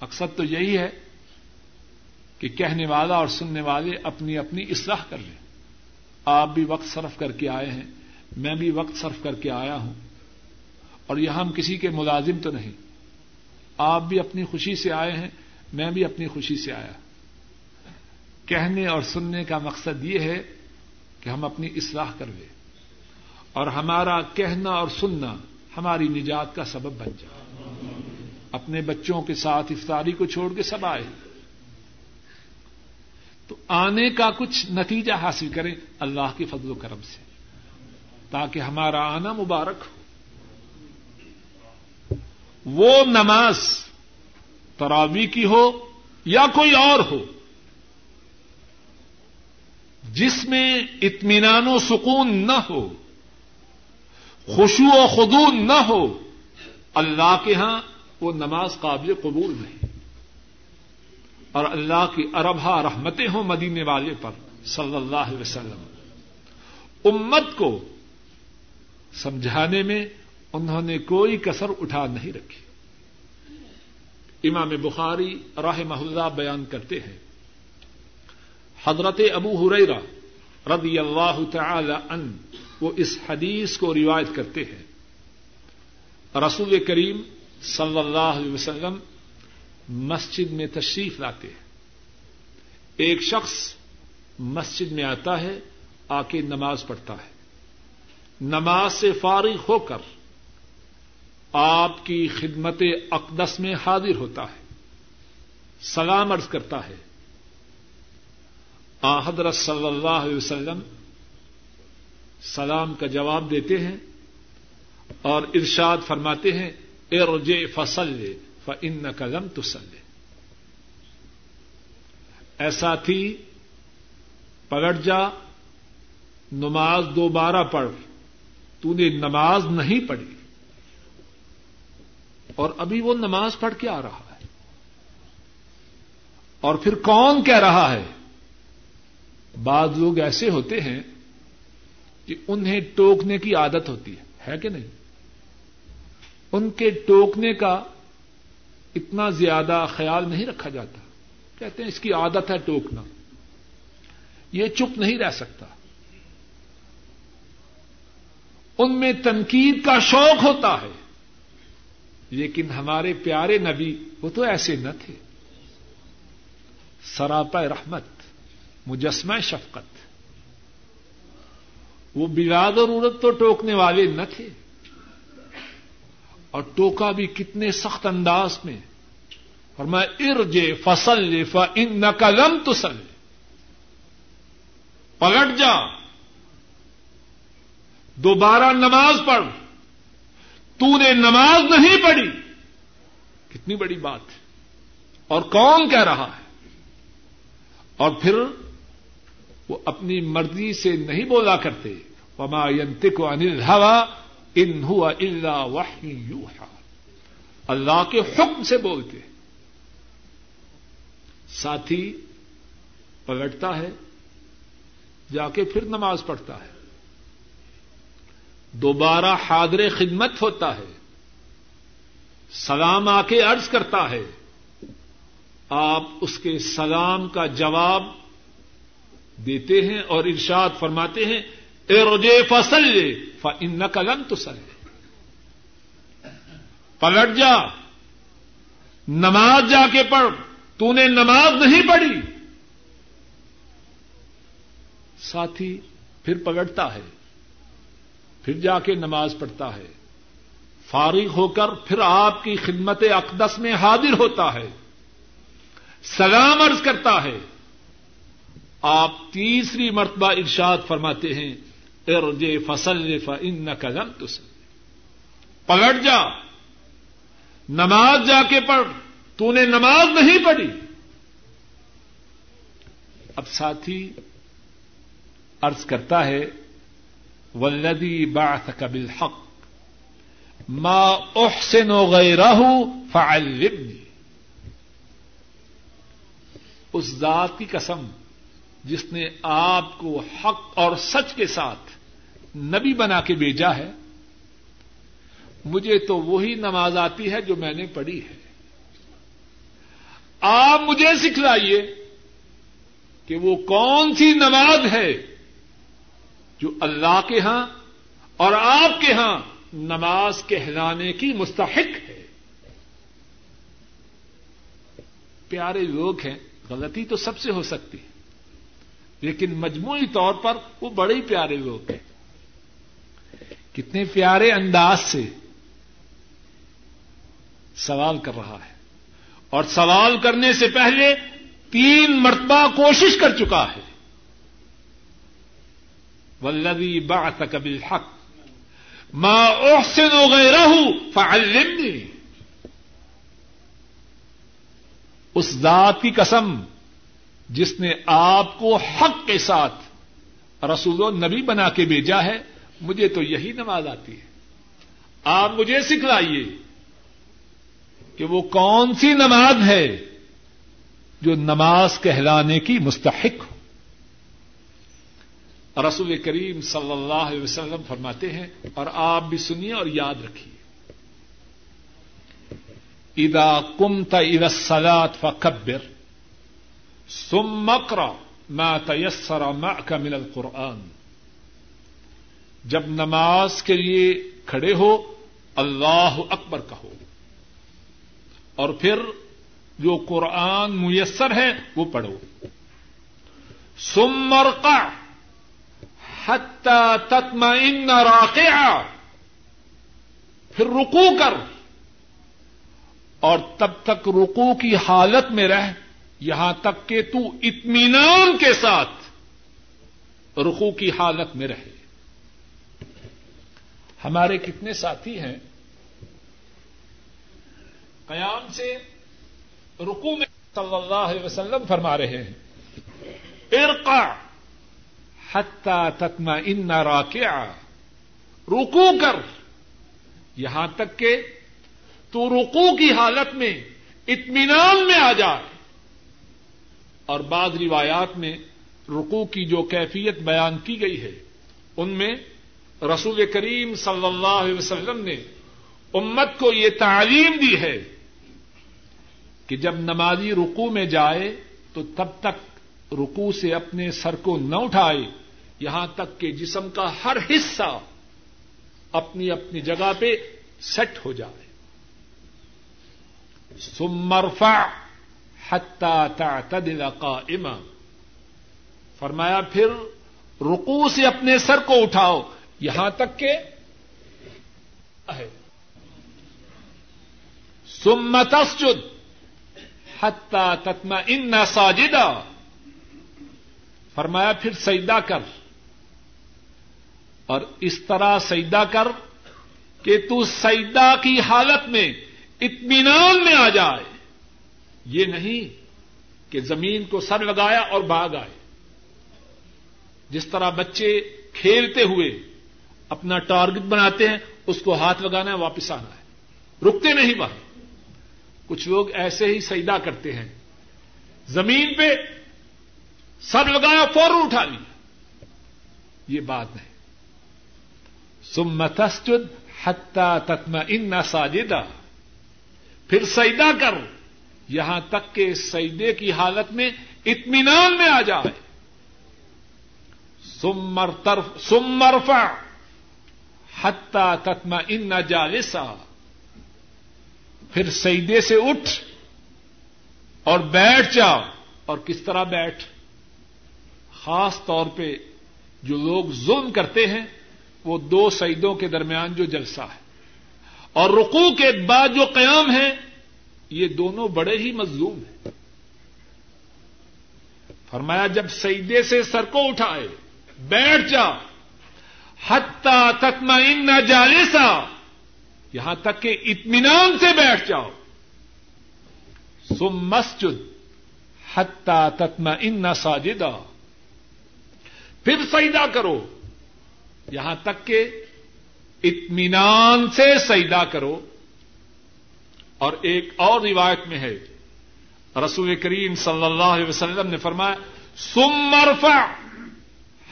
اکثر تو یہی ہے کہ کہنے والا اور سننے والے اپنی اپنی اصلاح کر لیں۔ آپ بھی وقت صرف کر کے آئے ہیں، میں بھی وقت صرف کر کے آیا ہوں۔ اور یہاں ہم کسی کے ملازم تو نہیں۔ آپ بھی اپنی خوشی سے آئے ہیں، میں بھی اپنی خوشی سے آیا۔ کہنے اور سننے کا مقصد یہ ہے کہ ہم اپنی اصلاح کر لیں اور ہمارا کہنا اور سننا ہماری نجات کا سبب بن جائے۔ اپنے بچوں کے ساتھ افطاری کو چھوڑ کے سب آئے۔ تو آنے کا کچھ نتیجہ حاصل کریں اللہ کے فضل و کرم سے، تاکہ ہمارا آنا مبارک ہو۔ وہ نماز تراوی کی ہو یا کوئی اور ہو، جس میں اطمینان و سکون نہ ہو خوشو و خدون نہ ہو، اللہ کے ہاں وہ نماز قابل قبول نہیں۔ اور اللہ کی اربہ ہاں رحمتیں ہوں مدینے والے پر، صلی اللہ علیہ وسلم۔ امت کو سمجھانے میں انہوں نے کوئی کسر اٹھا نہیں رکھی۔ امام بخاری راہ محلہ بیان کرتے ہیں۔ حضرت ابو ہریرا رضی اللہ تعالی ان وہ اس حدیث کو روایت کرتے ہیں۔ رسول کریم صلی اللہ علیہ وسلم مسجد میں تشریف لاتے ہیں۔ ایک شخص مسجد میں آتا ہے، آ کے نماز پڑھتا ہے۔ نماز سے فارغ ہو کر آپ کی خدمت اقدس میں حاضر ہوتا ہے، سلام عرض کرتا ہے۔ آ حضرت صلی اللہ علیہ وسلم سلام کا جواب دیتے ہیں اور ارشاد فرماتے ہیں ارجے فصل لے ف ان قلم تسلے ایسا تھی پگڑ جا، نماز دوبارہ پڑھ، تو نے نماز نہیں پڑھی۔ اور ابھی وہ نماز پڑھ کے آ رہا ہے۔ اور پھر کون کہہ رہا ہے؟ بعض لوگ ایسے ہوتے ہیں کہ انہیں ٹوکنے کی عادت ہوتی ہے۔ ہے کہ نہیں؟ ان کے ٹوکنے کا اتنا زیادہ خیال نہیں رکھا جاتا۔ کہتے ہیں اس کی عادت ہے ٹوکنا۔ یہ چپ نہیں رہ سکتا۔ ان میں تنقید کا شوق ہوتا ہے۔ لیکن ہمارے پیارے نبی وہ تو ایسے نہ تھے۔ سراپا رحمت، مجسمہ شفقت۔ وہ بلا ضرورت تو ٹوکنے والے نہ تھے۔ اور ٹوکا بھی کتنے سخت انداز میں۔ اور میں ارجے فصل ان نقلم تسل پلٹ جا۔ دوبارہ نماز پڑھ۔ تو نے نماز نہیں پڑھی۔ کتنی بڑی بات ہے۔ اور کون کہہ رہا ہے؟ اور پھر وہ اپنی مرضی سے نہیں بولا کرتے۔ وما ینتق عن الهوى ان هو الا وحی اللہ کے حکم سے بولتے۔ ساتھی پلٹتا ہے، جا کے پھر نماز پڑھتا ہے۔ دوبارہ حاضر خدمت ہوتا ہے، سلام آ کے عرض کرتا ہے۔ آپ اس کے سلام کا جواب دیتے ہیں اور ارشاد فرماتے ہیں، اے رجے فصل لے ان قلم تو سل پلٹ جا، نماز جا کے پڑھ، تو نے نماز نہیں پڑھی۔ ساتھی، پھر پکڑتا ہے۔ پھر جا کے نماز پڑھتا ہے۔ فارغ ہو کر پھر آپ کی خدمت اقدس میں حاضر ہوتا ہے۔ سلام عرض کرتا ہے۔ آپ تیسری مرتبہ ارشاد فرماتے ہیں ارجے فصل ان قلم تو پلٹ جا۔ نماز جا کے پڑھ۔ تو نے نماز نہیں پڑھی۔ اب ساتھی ارض کرتا ہے ولدی بات قبل حق ماں احسن و غیرہ فعلمنی اس ذات کی قسم جس نے آپ کو حق اور سچ کے ساتھ نبی بنا کے بھیجا ہے، مجھے تو وہی نماز آتی ہے جو میں نے پڑھی ہے۔ آپ مجھے سکھلائیے کہ وہ کون سی نماز ہے جو اللہ کے ہاں اور آپ کے ہاں نماز کہلانے کی مستحق ہے۔ پیارے لوگ ہیں، غلطی تو سب سے ہو سکتی ہے، لیکن مجموعی طور پر وہ بڑے پیارے لوگ ہیں۔ کتنے پیارے انداز سے سوال کر رہا ہے۔ اور سوال کرنے سے پہلے تین مرتبہ کوشش کر چکا ہے۔ ولوی بات کبل حق ماں اوسن ہو گئے رہو فعلمنی اس ذات کی قسم جس نے آپ کو حق کے ساتھ رسول و نبی بنا کے بھیجا ہے، مجھے تو یہی نماز آتی ہے۔ آپ مجھے سکھلائیے کہ وہ کون سی نماز ہے جو نماز کہلانے کی مستحق ہو۔ رسول کریم صلی اللہ علیہ وسلم فرماتے ہیں، اور آپ بھی سنیے اور یاد رکھیے۔ ادا کمت ادا فکبر سم مکرا میں تیسرا میں من القرآن۔ جب نماز کے لیے کھڑے ہو، اللہ اکبر کہو۔ اور پھر جو قرآن میسر ہے، وہ پڑھو۔ سمرقع حتى تطمئن راقعا۔ پھر رکو کر۔ اور تب تک رکو کی حالت میں رہ۔ یہاں تک کہ تو اطمینان کے ساتھ رکو کی حالت میں رہے۔ ہمارے کتنے ساتھی ہیں؟ قیام سے رکو میں صلی اللہ علیہ وسلم فرما رہے ہیں۔ ارقا حتہ تتما ان راکیا رکو کر. یہاں تک کہ تو رکو کی حالت میں اطمینان میں آ جائے اور بعض روایات میں رکو کی جو کیفیت بیان کی گئی ہے، ان میں رسول کریم صلی اللہ علیہ وسلم نے امت کو یہ تعلیم دی ہے کہ جب نمازی رکو میں جائے تو تب تک رکو سے اپنے سر کو نہ اٹھائے۔ یہاں تک کہ جسم کا ہر حصہ اپنی اپنی جگہ پہ سیٹ ہو جائے۔ سمرفا حتہ تعتدل قائما۔ فرمایا، پھر رکو سے اپنے سر کو اٹھاؤ، یہاں تک کہ سمتسجد حتہ تتما ان ساجدہ فرمایا، پھر سیدا کر۔ اور اس طرح سیدا کر کہ تو سیدا کی حالت میں اطمینان میں آ جائے۔ یہ نہیں کہ زمین کو سر لگایا اور باغ آئے۔ جس طرح بچے کھیلتے ہوئے اپنا ٹارگٹ بناتے ہیں، اس کو ہاتھ لگانا ہے، واپس آنا ہے۔ رکتے نہیں وہاں۔ کچھ لوگ ایسے ہی سیدا کرتے ہیں۔ زمین پہ سر لگایا، فوراً اٹھا لیا۔ یہ بات نہیں۔ سمتسجد حتہ تتم ان ساجدہ۔ پھر سیدا کر، یہاں تک کہ سیدے کی حالت میں اطمینان میں آ جائے۔ سمر سمرفا حتہ تتما ان جالسا۔ پھر سیدے سے اٹھ اور بیٹھ جا اور کس طرح بیٹھ؟ خاص طور پہ جو لوگ ظلم کرتے ہیں وہ دو سعیدوں کے درمیان جو جلسہ ہے۔ اور رقو کے بعد جو قیام ہے، یہ دونوں بڑے ہی مظلوم ہیں۔ فرمایا، جب سیدے سے سر کو اٹھائے، بیٹھ جا حتہ تتما ان جالسا، یہاں تک کہ اطمینان سے بیٹھ جاؤ۔ سم مسجد حتہ تتما ان ساجدہ۔ پھر سیدا کرو۔ یہاں تک کہ اطمینان سے سیدا کرو۔ اور ایک اور روایت میں ہے، رسول کریم صلی اللہ علیہ وسلم نے فرمایا سم مرفا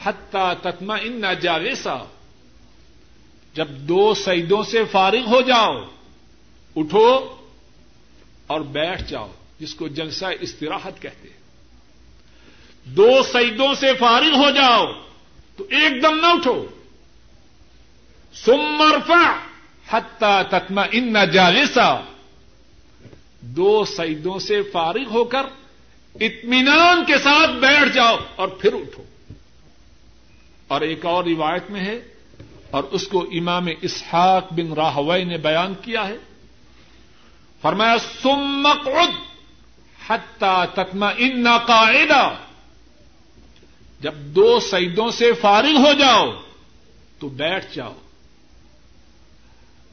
حتہ تتما ان جاویسا جب دو سیدوں سے فارغ ہو جاؤ، اٹھو اور بیٹھ جاؤ، جس کو جلسہ استراحت کہتے ہیں۔ دو سیدوں سے فارغ ہو جاؤ تو ایک دم نہ اٹھو۔ سمرفا حتہ تکما ان نہ جالسا۔ دو سیدوں سے فارغ ہو کر اطمینان کے ساتھ بیٹھ جاؤ اور پھر اٹھو۔ اور ایک اور روایت میں ہے اور اس کو امام اسحاق بن راہوئی نے بیان کیا ہے۔ فرمایا سمک حتہ تکما ان قاعدہ جب دو سیدوں سے فارغ ہو جاؤ تو بیٹھ جاؤ۔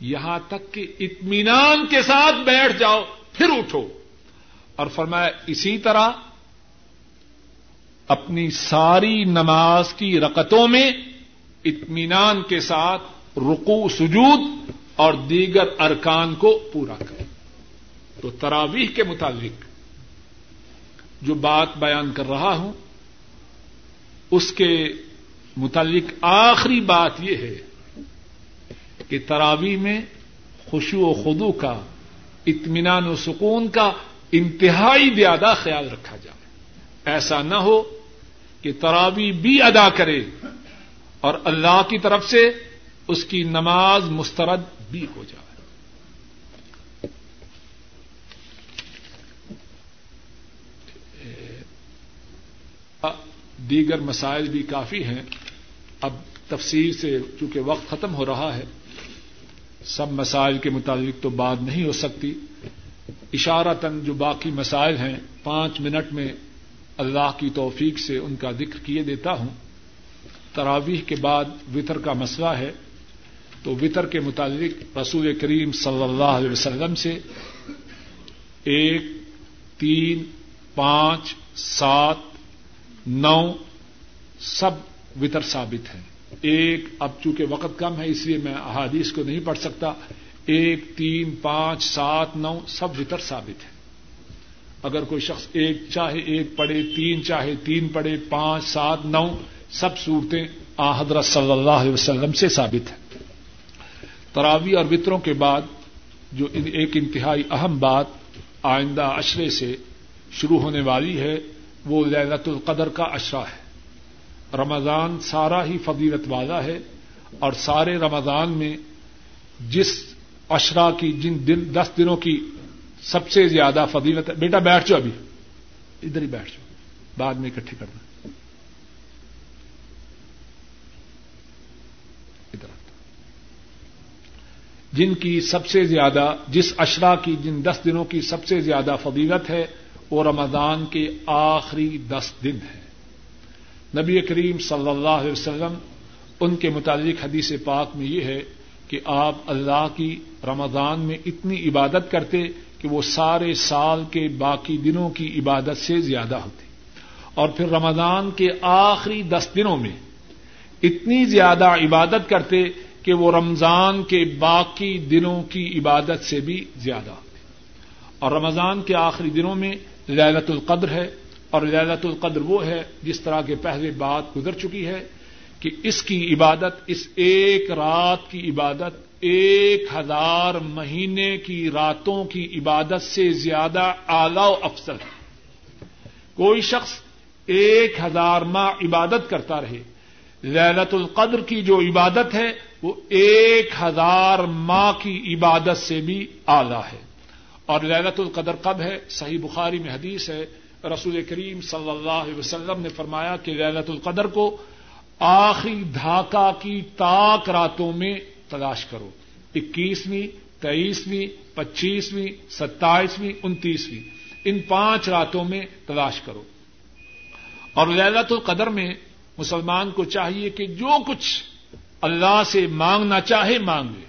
یہاں تک کہ اطمینان کے ساتھ بیٹھ جاؤ، پھر اٹھو۔ اور فرمایا، اسی طرح اپنی ساری نماز کی رکتوں میں اطمینان کے ساتھ رکو سجود اور دیگر ارکان کو پورا کریں تو تراویح کے مطابق جو بات بیان کر رہا ہوں، اس کے متعلق آخری بات یہ ہے کہ تراوی میں خوشو و خدو کا، اطمینان و سکون کا انتہائی زیادہ خیال رکھا جائے۔ ایسا نہ ہو کہ تراوی بھی ادا کرے اور اللہ کی طرف سے اس کی نماز مسترد بھی ہو جائے۔ دیگر مسائل بھی کافی ہیں۔ اب تفصیل سے چونکہ وقت ختم ہو رہا ہے سب مسائل کے متعلق تو بات نہیں ہو سکتی۔ اشارہ تن جو باقی مسائل ہیں، پانچ منٹ میں اللہ کی توفیق سے ان کا ذکر کیے دیتا ہوں۔ تراویح کے بعد وطر کا مسئلہ ہے۔ تو وطر کے متعلق رسول کریم صلی اللہ علیہ وسلم سے ایک، تین، پانچ، سات، نو، سب وطر ثابت ہیں۔ ایک اب چونکہ وقت کم ہے اس لیے میں احادیث کو نہیں پڑھ سکتا، ایک، تین، پانچ، سات، نو، سب وطر ثابت ہے اگر کوئی شخص ایک چاہے، ایک پڑھے، تین چاہے، تین پڑھے، پانچ، سات، نو، سب صورتیں آ حضرت صلی اللہ علیہ وسلم سے ثابت ہیں۔ تراوی اور وطروں کے بعد جو ایک انتہائی اہم بات آئندہ اشرے سے شروع ہونے والی ہے، وہ للت القدر کا اشرا ہے۔ رمضان سارا ہی فضیلت والا ہے اور سارے رمضان میں جس اشرا کی جن دن دس دنوں کی سب سے زیادہ فضیلت ہے، بیٹا بیٹھ جاؤ ابھی۔ ادھر ہی بیٹھ جاؤ۔ بعد میں اکٹھے کرنا۔ جن کی سب سے زیادہ، جس اشرا کی جن دس دنوں کی سب سے زیادہ فضیلت ہے، وہ رمضان کے آخری دس دن ہیں۔ نبی کریم صلی اللہ علیہ وسلم ان کے متعلق حدیث پاک میں یہ ہے کہ آپ اللہ کی رمضان میں اتنی عبادت کرتے کہ وہ سارے سال کے باقی دنوں کی عبادت سے زیادہ ہوتی اور پھر رمضان کے آخری دس دنوں میں اتنی زیادہ عبادت کرتے کہ وہ رمضان کے باقی دنوں کی عبادت سے بھی زیادہ ہوتی اور رمضان کے آخری دنوں میں للت القدر ہے اور للت القدر وہ ہے جس طرح کے پہلے بات گزر چکی ہے کہ اس کی عبادت، اس ایک رات کی عبادت، ایک ہزار مہینے کی راتوں کی عبادت سے زیادہ اعلی و افسر ہے۔ کوئی شخص ایک ہزار ماہ عبادت کرتا رہے، للت القدر کی جو عبادت ہے، وہ ایک ہزار ماہ کی عبادت سے بھی اعلی ہے۔ اور للت القدر کب ہے؟ صحیح بخاری میں حدیث ہے رسول کریم صلی اللہ علیہ وسلم نے فرمایا کہ للت القدر کو آخری دھاکہ کی تاک راتوں میں تلاش کرو۔ اکیسویں تیئیسویں پچیسویں، ستائیسویں، انتیسویں۔ ان پانچ راتوں میں تلاش کرو۔ اور للت القدر میں مسلمان کو چاہیے کہ جو کچھ اللہ سے مانگنا چاہے مانگے۔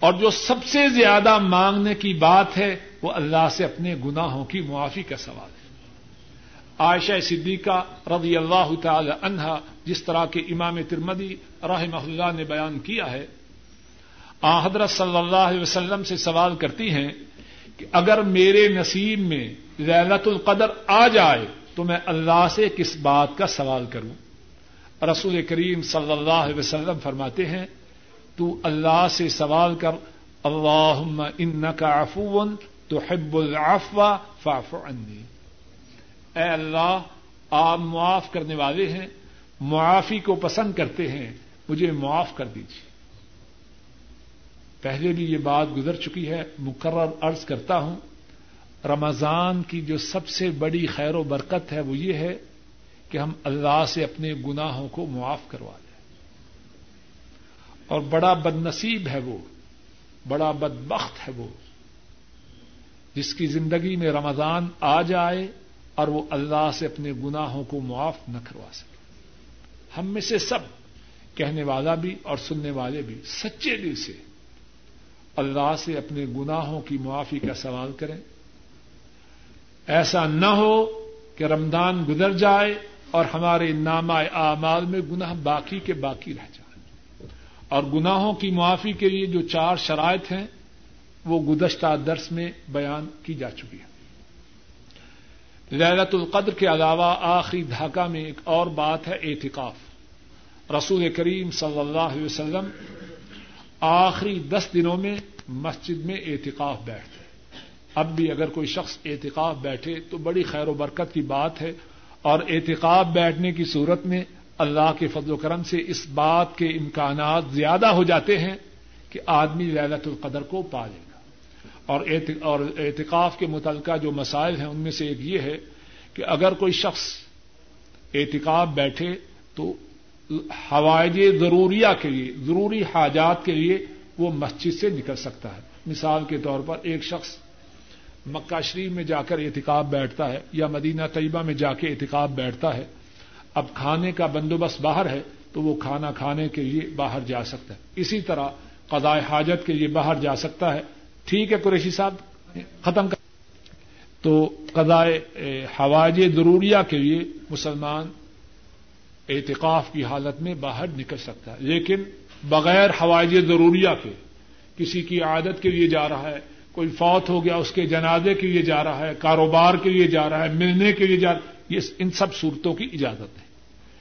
اور جو سب سے زیادہ مانگنے کی بات ہے وہ اللہ سے اپنے گناہوں کی معافی کا سوال ہے۔ عائشہ صدیقہ رضی اللہ تعالی عنہا، جس طرح کے امام ترمدی رحمہ اللہ نے بیان کیا ہے، آ حضرت صلی اللہ علیہ وسلم سے سوال کرتی ہیں کہ اگر میرے نصیب میں للت القدر آ جائے تو میں اللہ سے کس بات کا سوال کروں؟ رسول کریم صلی اللہ علیہ وسلم فرماتے ہیں، تو اللہ سے سوال کر اللہ ان کا افون تو حب العفو فاف عنی۔ اے اللہ، آپ معاف کرنے والے ہیں، معافی کو پسند کرتے ہیں، مجھے معاف کر دیجیے پہلے بھی یہ بات گزر چکی ہے، مقرر عرض کرتا ہوں، رمضان کی جو سب سے بڑی خیر و برکت ہے وہ یہ ہے کہ ہم اللہ سے اپنے گناہوں کو معاف کروا دیں اور بڑا بد نصیب ہے وہ، بڑا بدبخت ہے وہ، جس کی زندگی میں رمضان آ جائے اور وہ اللہ سے اپنے گناہوں کو معاف نہ کروا سکے۔ ہم میں سے سب کہنے والا بھی اور سننے والے بھی سچے دل سے اللہ سے اپنے گناہوں کی معافی کا سوال کریں۔ ایسا نہ ہو کہ رمضان گزر جائے اور ہمارے نامہ اعمال میں گناہ باقی کے باقی رہ جائیں اور گناہوں کی معافی کے لیے جو چار شرائط ہیں وہ گزشتہ درس میں بیان کی جا چکی ہے للت القدر کے علاوہ آخری دھاکہ میں ایک اور بات ہے اعتکاف۔ رسول کریم صلی اللہ علیہ وسلم آخری دس دنوں میں مسجد میں اعتکاف بیٹھتے اب بھی اگر کوئی شخص اعتکاف بیٹھے تو بڑی خیر و برکت کی بات ہے اور اعتکاف بیٹھنے کی صورت میں اللہ کے فضل و کرم سے اس بات کے امکانات زیادہ ہو جاتے ہیں کہ آدمی للت القدر کو پا لے۔ گا اور اعتکاف کے متعلقہ جو مسائل ہیں ان میں سے ایک یہ ہے کہ اگر کوئی شخص اعتکاف بیٹھے تو ہوائج ضروریہ کے لیے، ضروری حاجات کے لیے وہ مسجد سے نکل سکتا ہے۔ مثال کے طور پر ایک شخص مکہ شریف میں جا کر احتکاب بیٹھتا ہے یا مدینہ طیبہ میں جا کے احتکاب بیٹھتا ہے، اب کھانے کا بندوبست باہر ہے تو وہ کھانا کھانے کے لیے باہر جا سکتا ہے۔ اسی طرح قضاء حاجت کے لیے باہر جا سکتا ہے ٹھیک ہے قریشی صاحب، ختم کر تو قضائے حواج ضروریہ کے لیے مسلمان اعتکاف کی حالت میں باہر نکل سکتا ہے۔ لیکن بغیر حوائج ضروریہ کے کسی کی عادت کے لیے جا رہا ہے، کوئی فوت ہو گیا، اس کے جنازے کے لیے جا رہا ہے، کاروبار کے لیے جا رہا ہے، ملنے کے لیے جا رہا ہے، یہ ان سب صورتوں کی اجازت ہے۔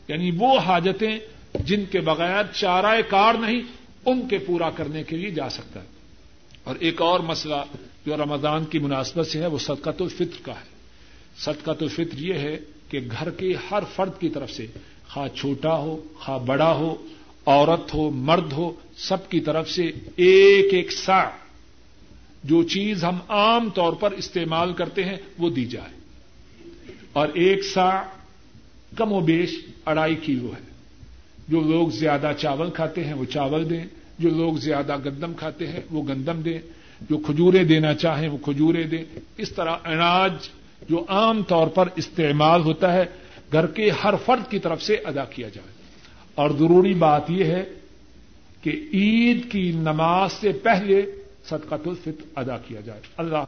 یعنی وہ حاجتیں جن کے بغیر چارائے کار نہیں، ان کے پورا کرنے کے لیے جا سکتا ہے۔ اور ایک اور مسئلہ جو رمضان کی مناسبت سے ہے، وہ صدقت الفطر کا ہے۔ صدقت الفطر یہ ہے کہ گھر کے ہر فرد کی طرف سے خواہ چھوٹا ہو، خواہ بڑا ہو، عورت ہو، مرد ہو، سب کی طرف سے ایک ایک سا جو چیز ہم عام طور پر استعمال کرتے ہیں، وہ دی جائے۔ اور ایک سا کم و بیش اڑائی کلو ہے۔ جو لوگ زیادہ چاول کھاتے ہیں، وہ چاول دیں۔ جو لوگ زیادہ گندم کھاتے ہیں وہ گندم دیں، جو کھجورے دینا چاہیں وہ کھجورے دیں۔ اس طرح اناج جو عام طور پر استعمال ہوتا ہے، گھر کے ہر فرد کی طرف سے ادا کیا جائے۔ اور ضروری بات یہ ہے کہ عید کی نماز سے پہلے صدقہ الفطر ادا کیا جائے۔ اللہ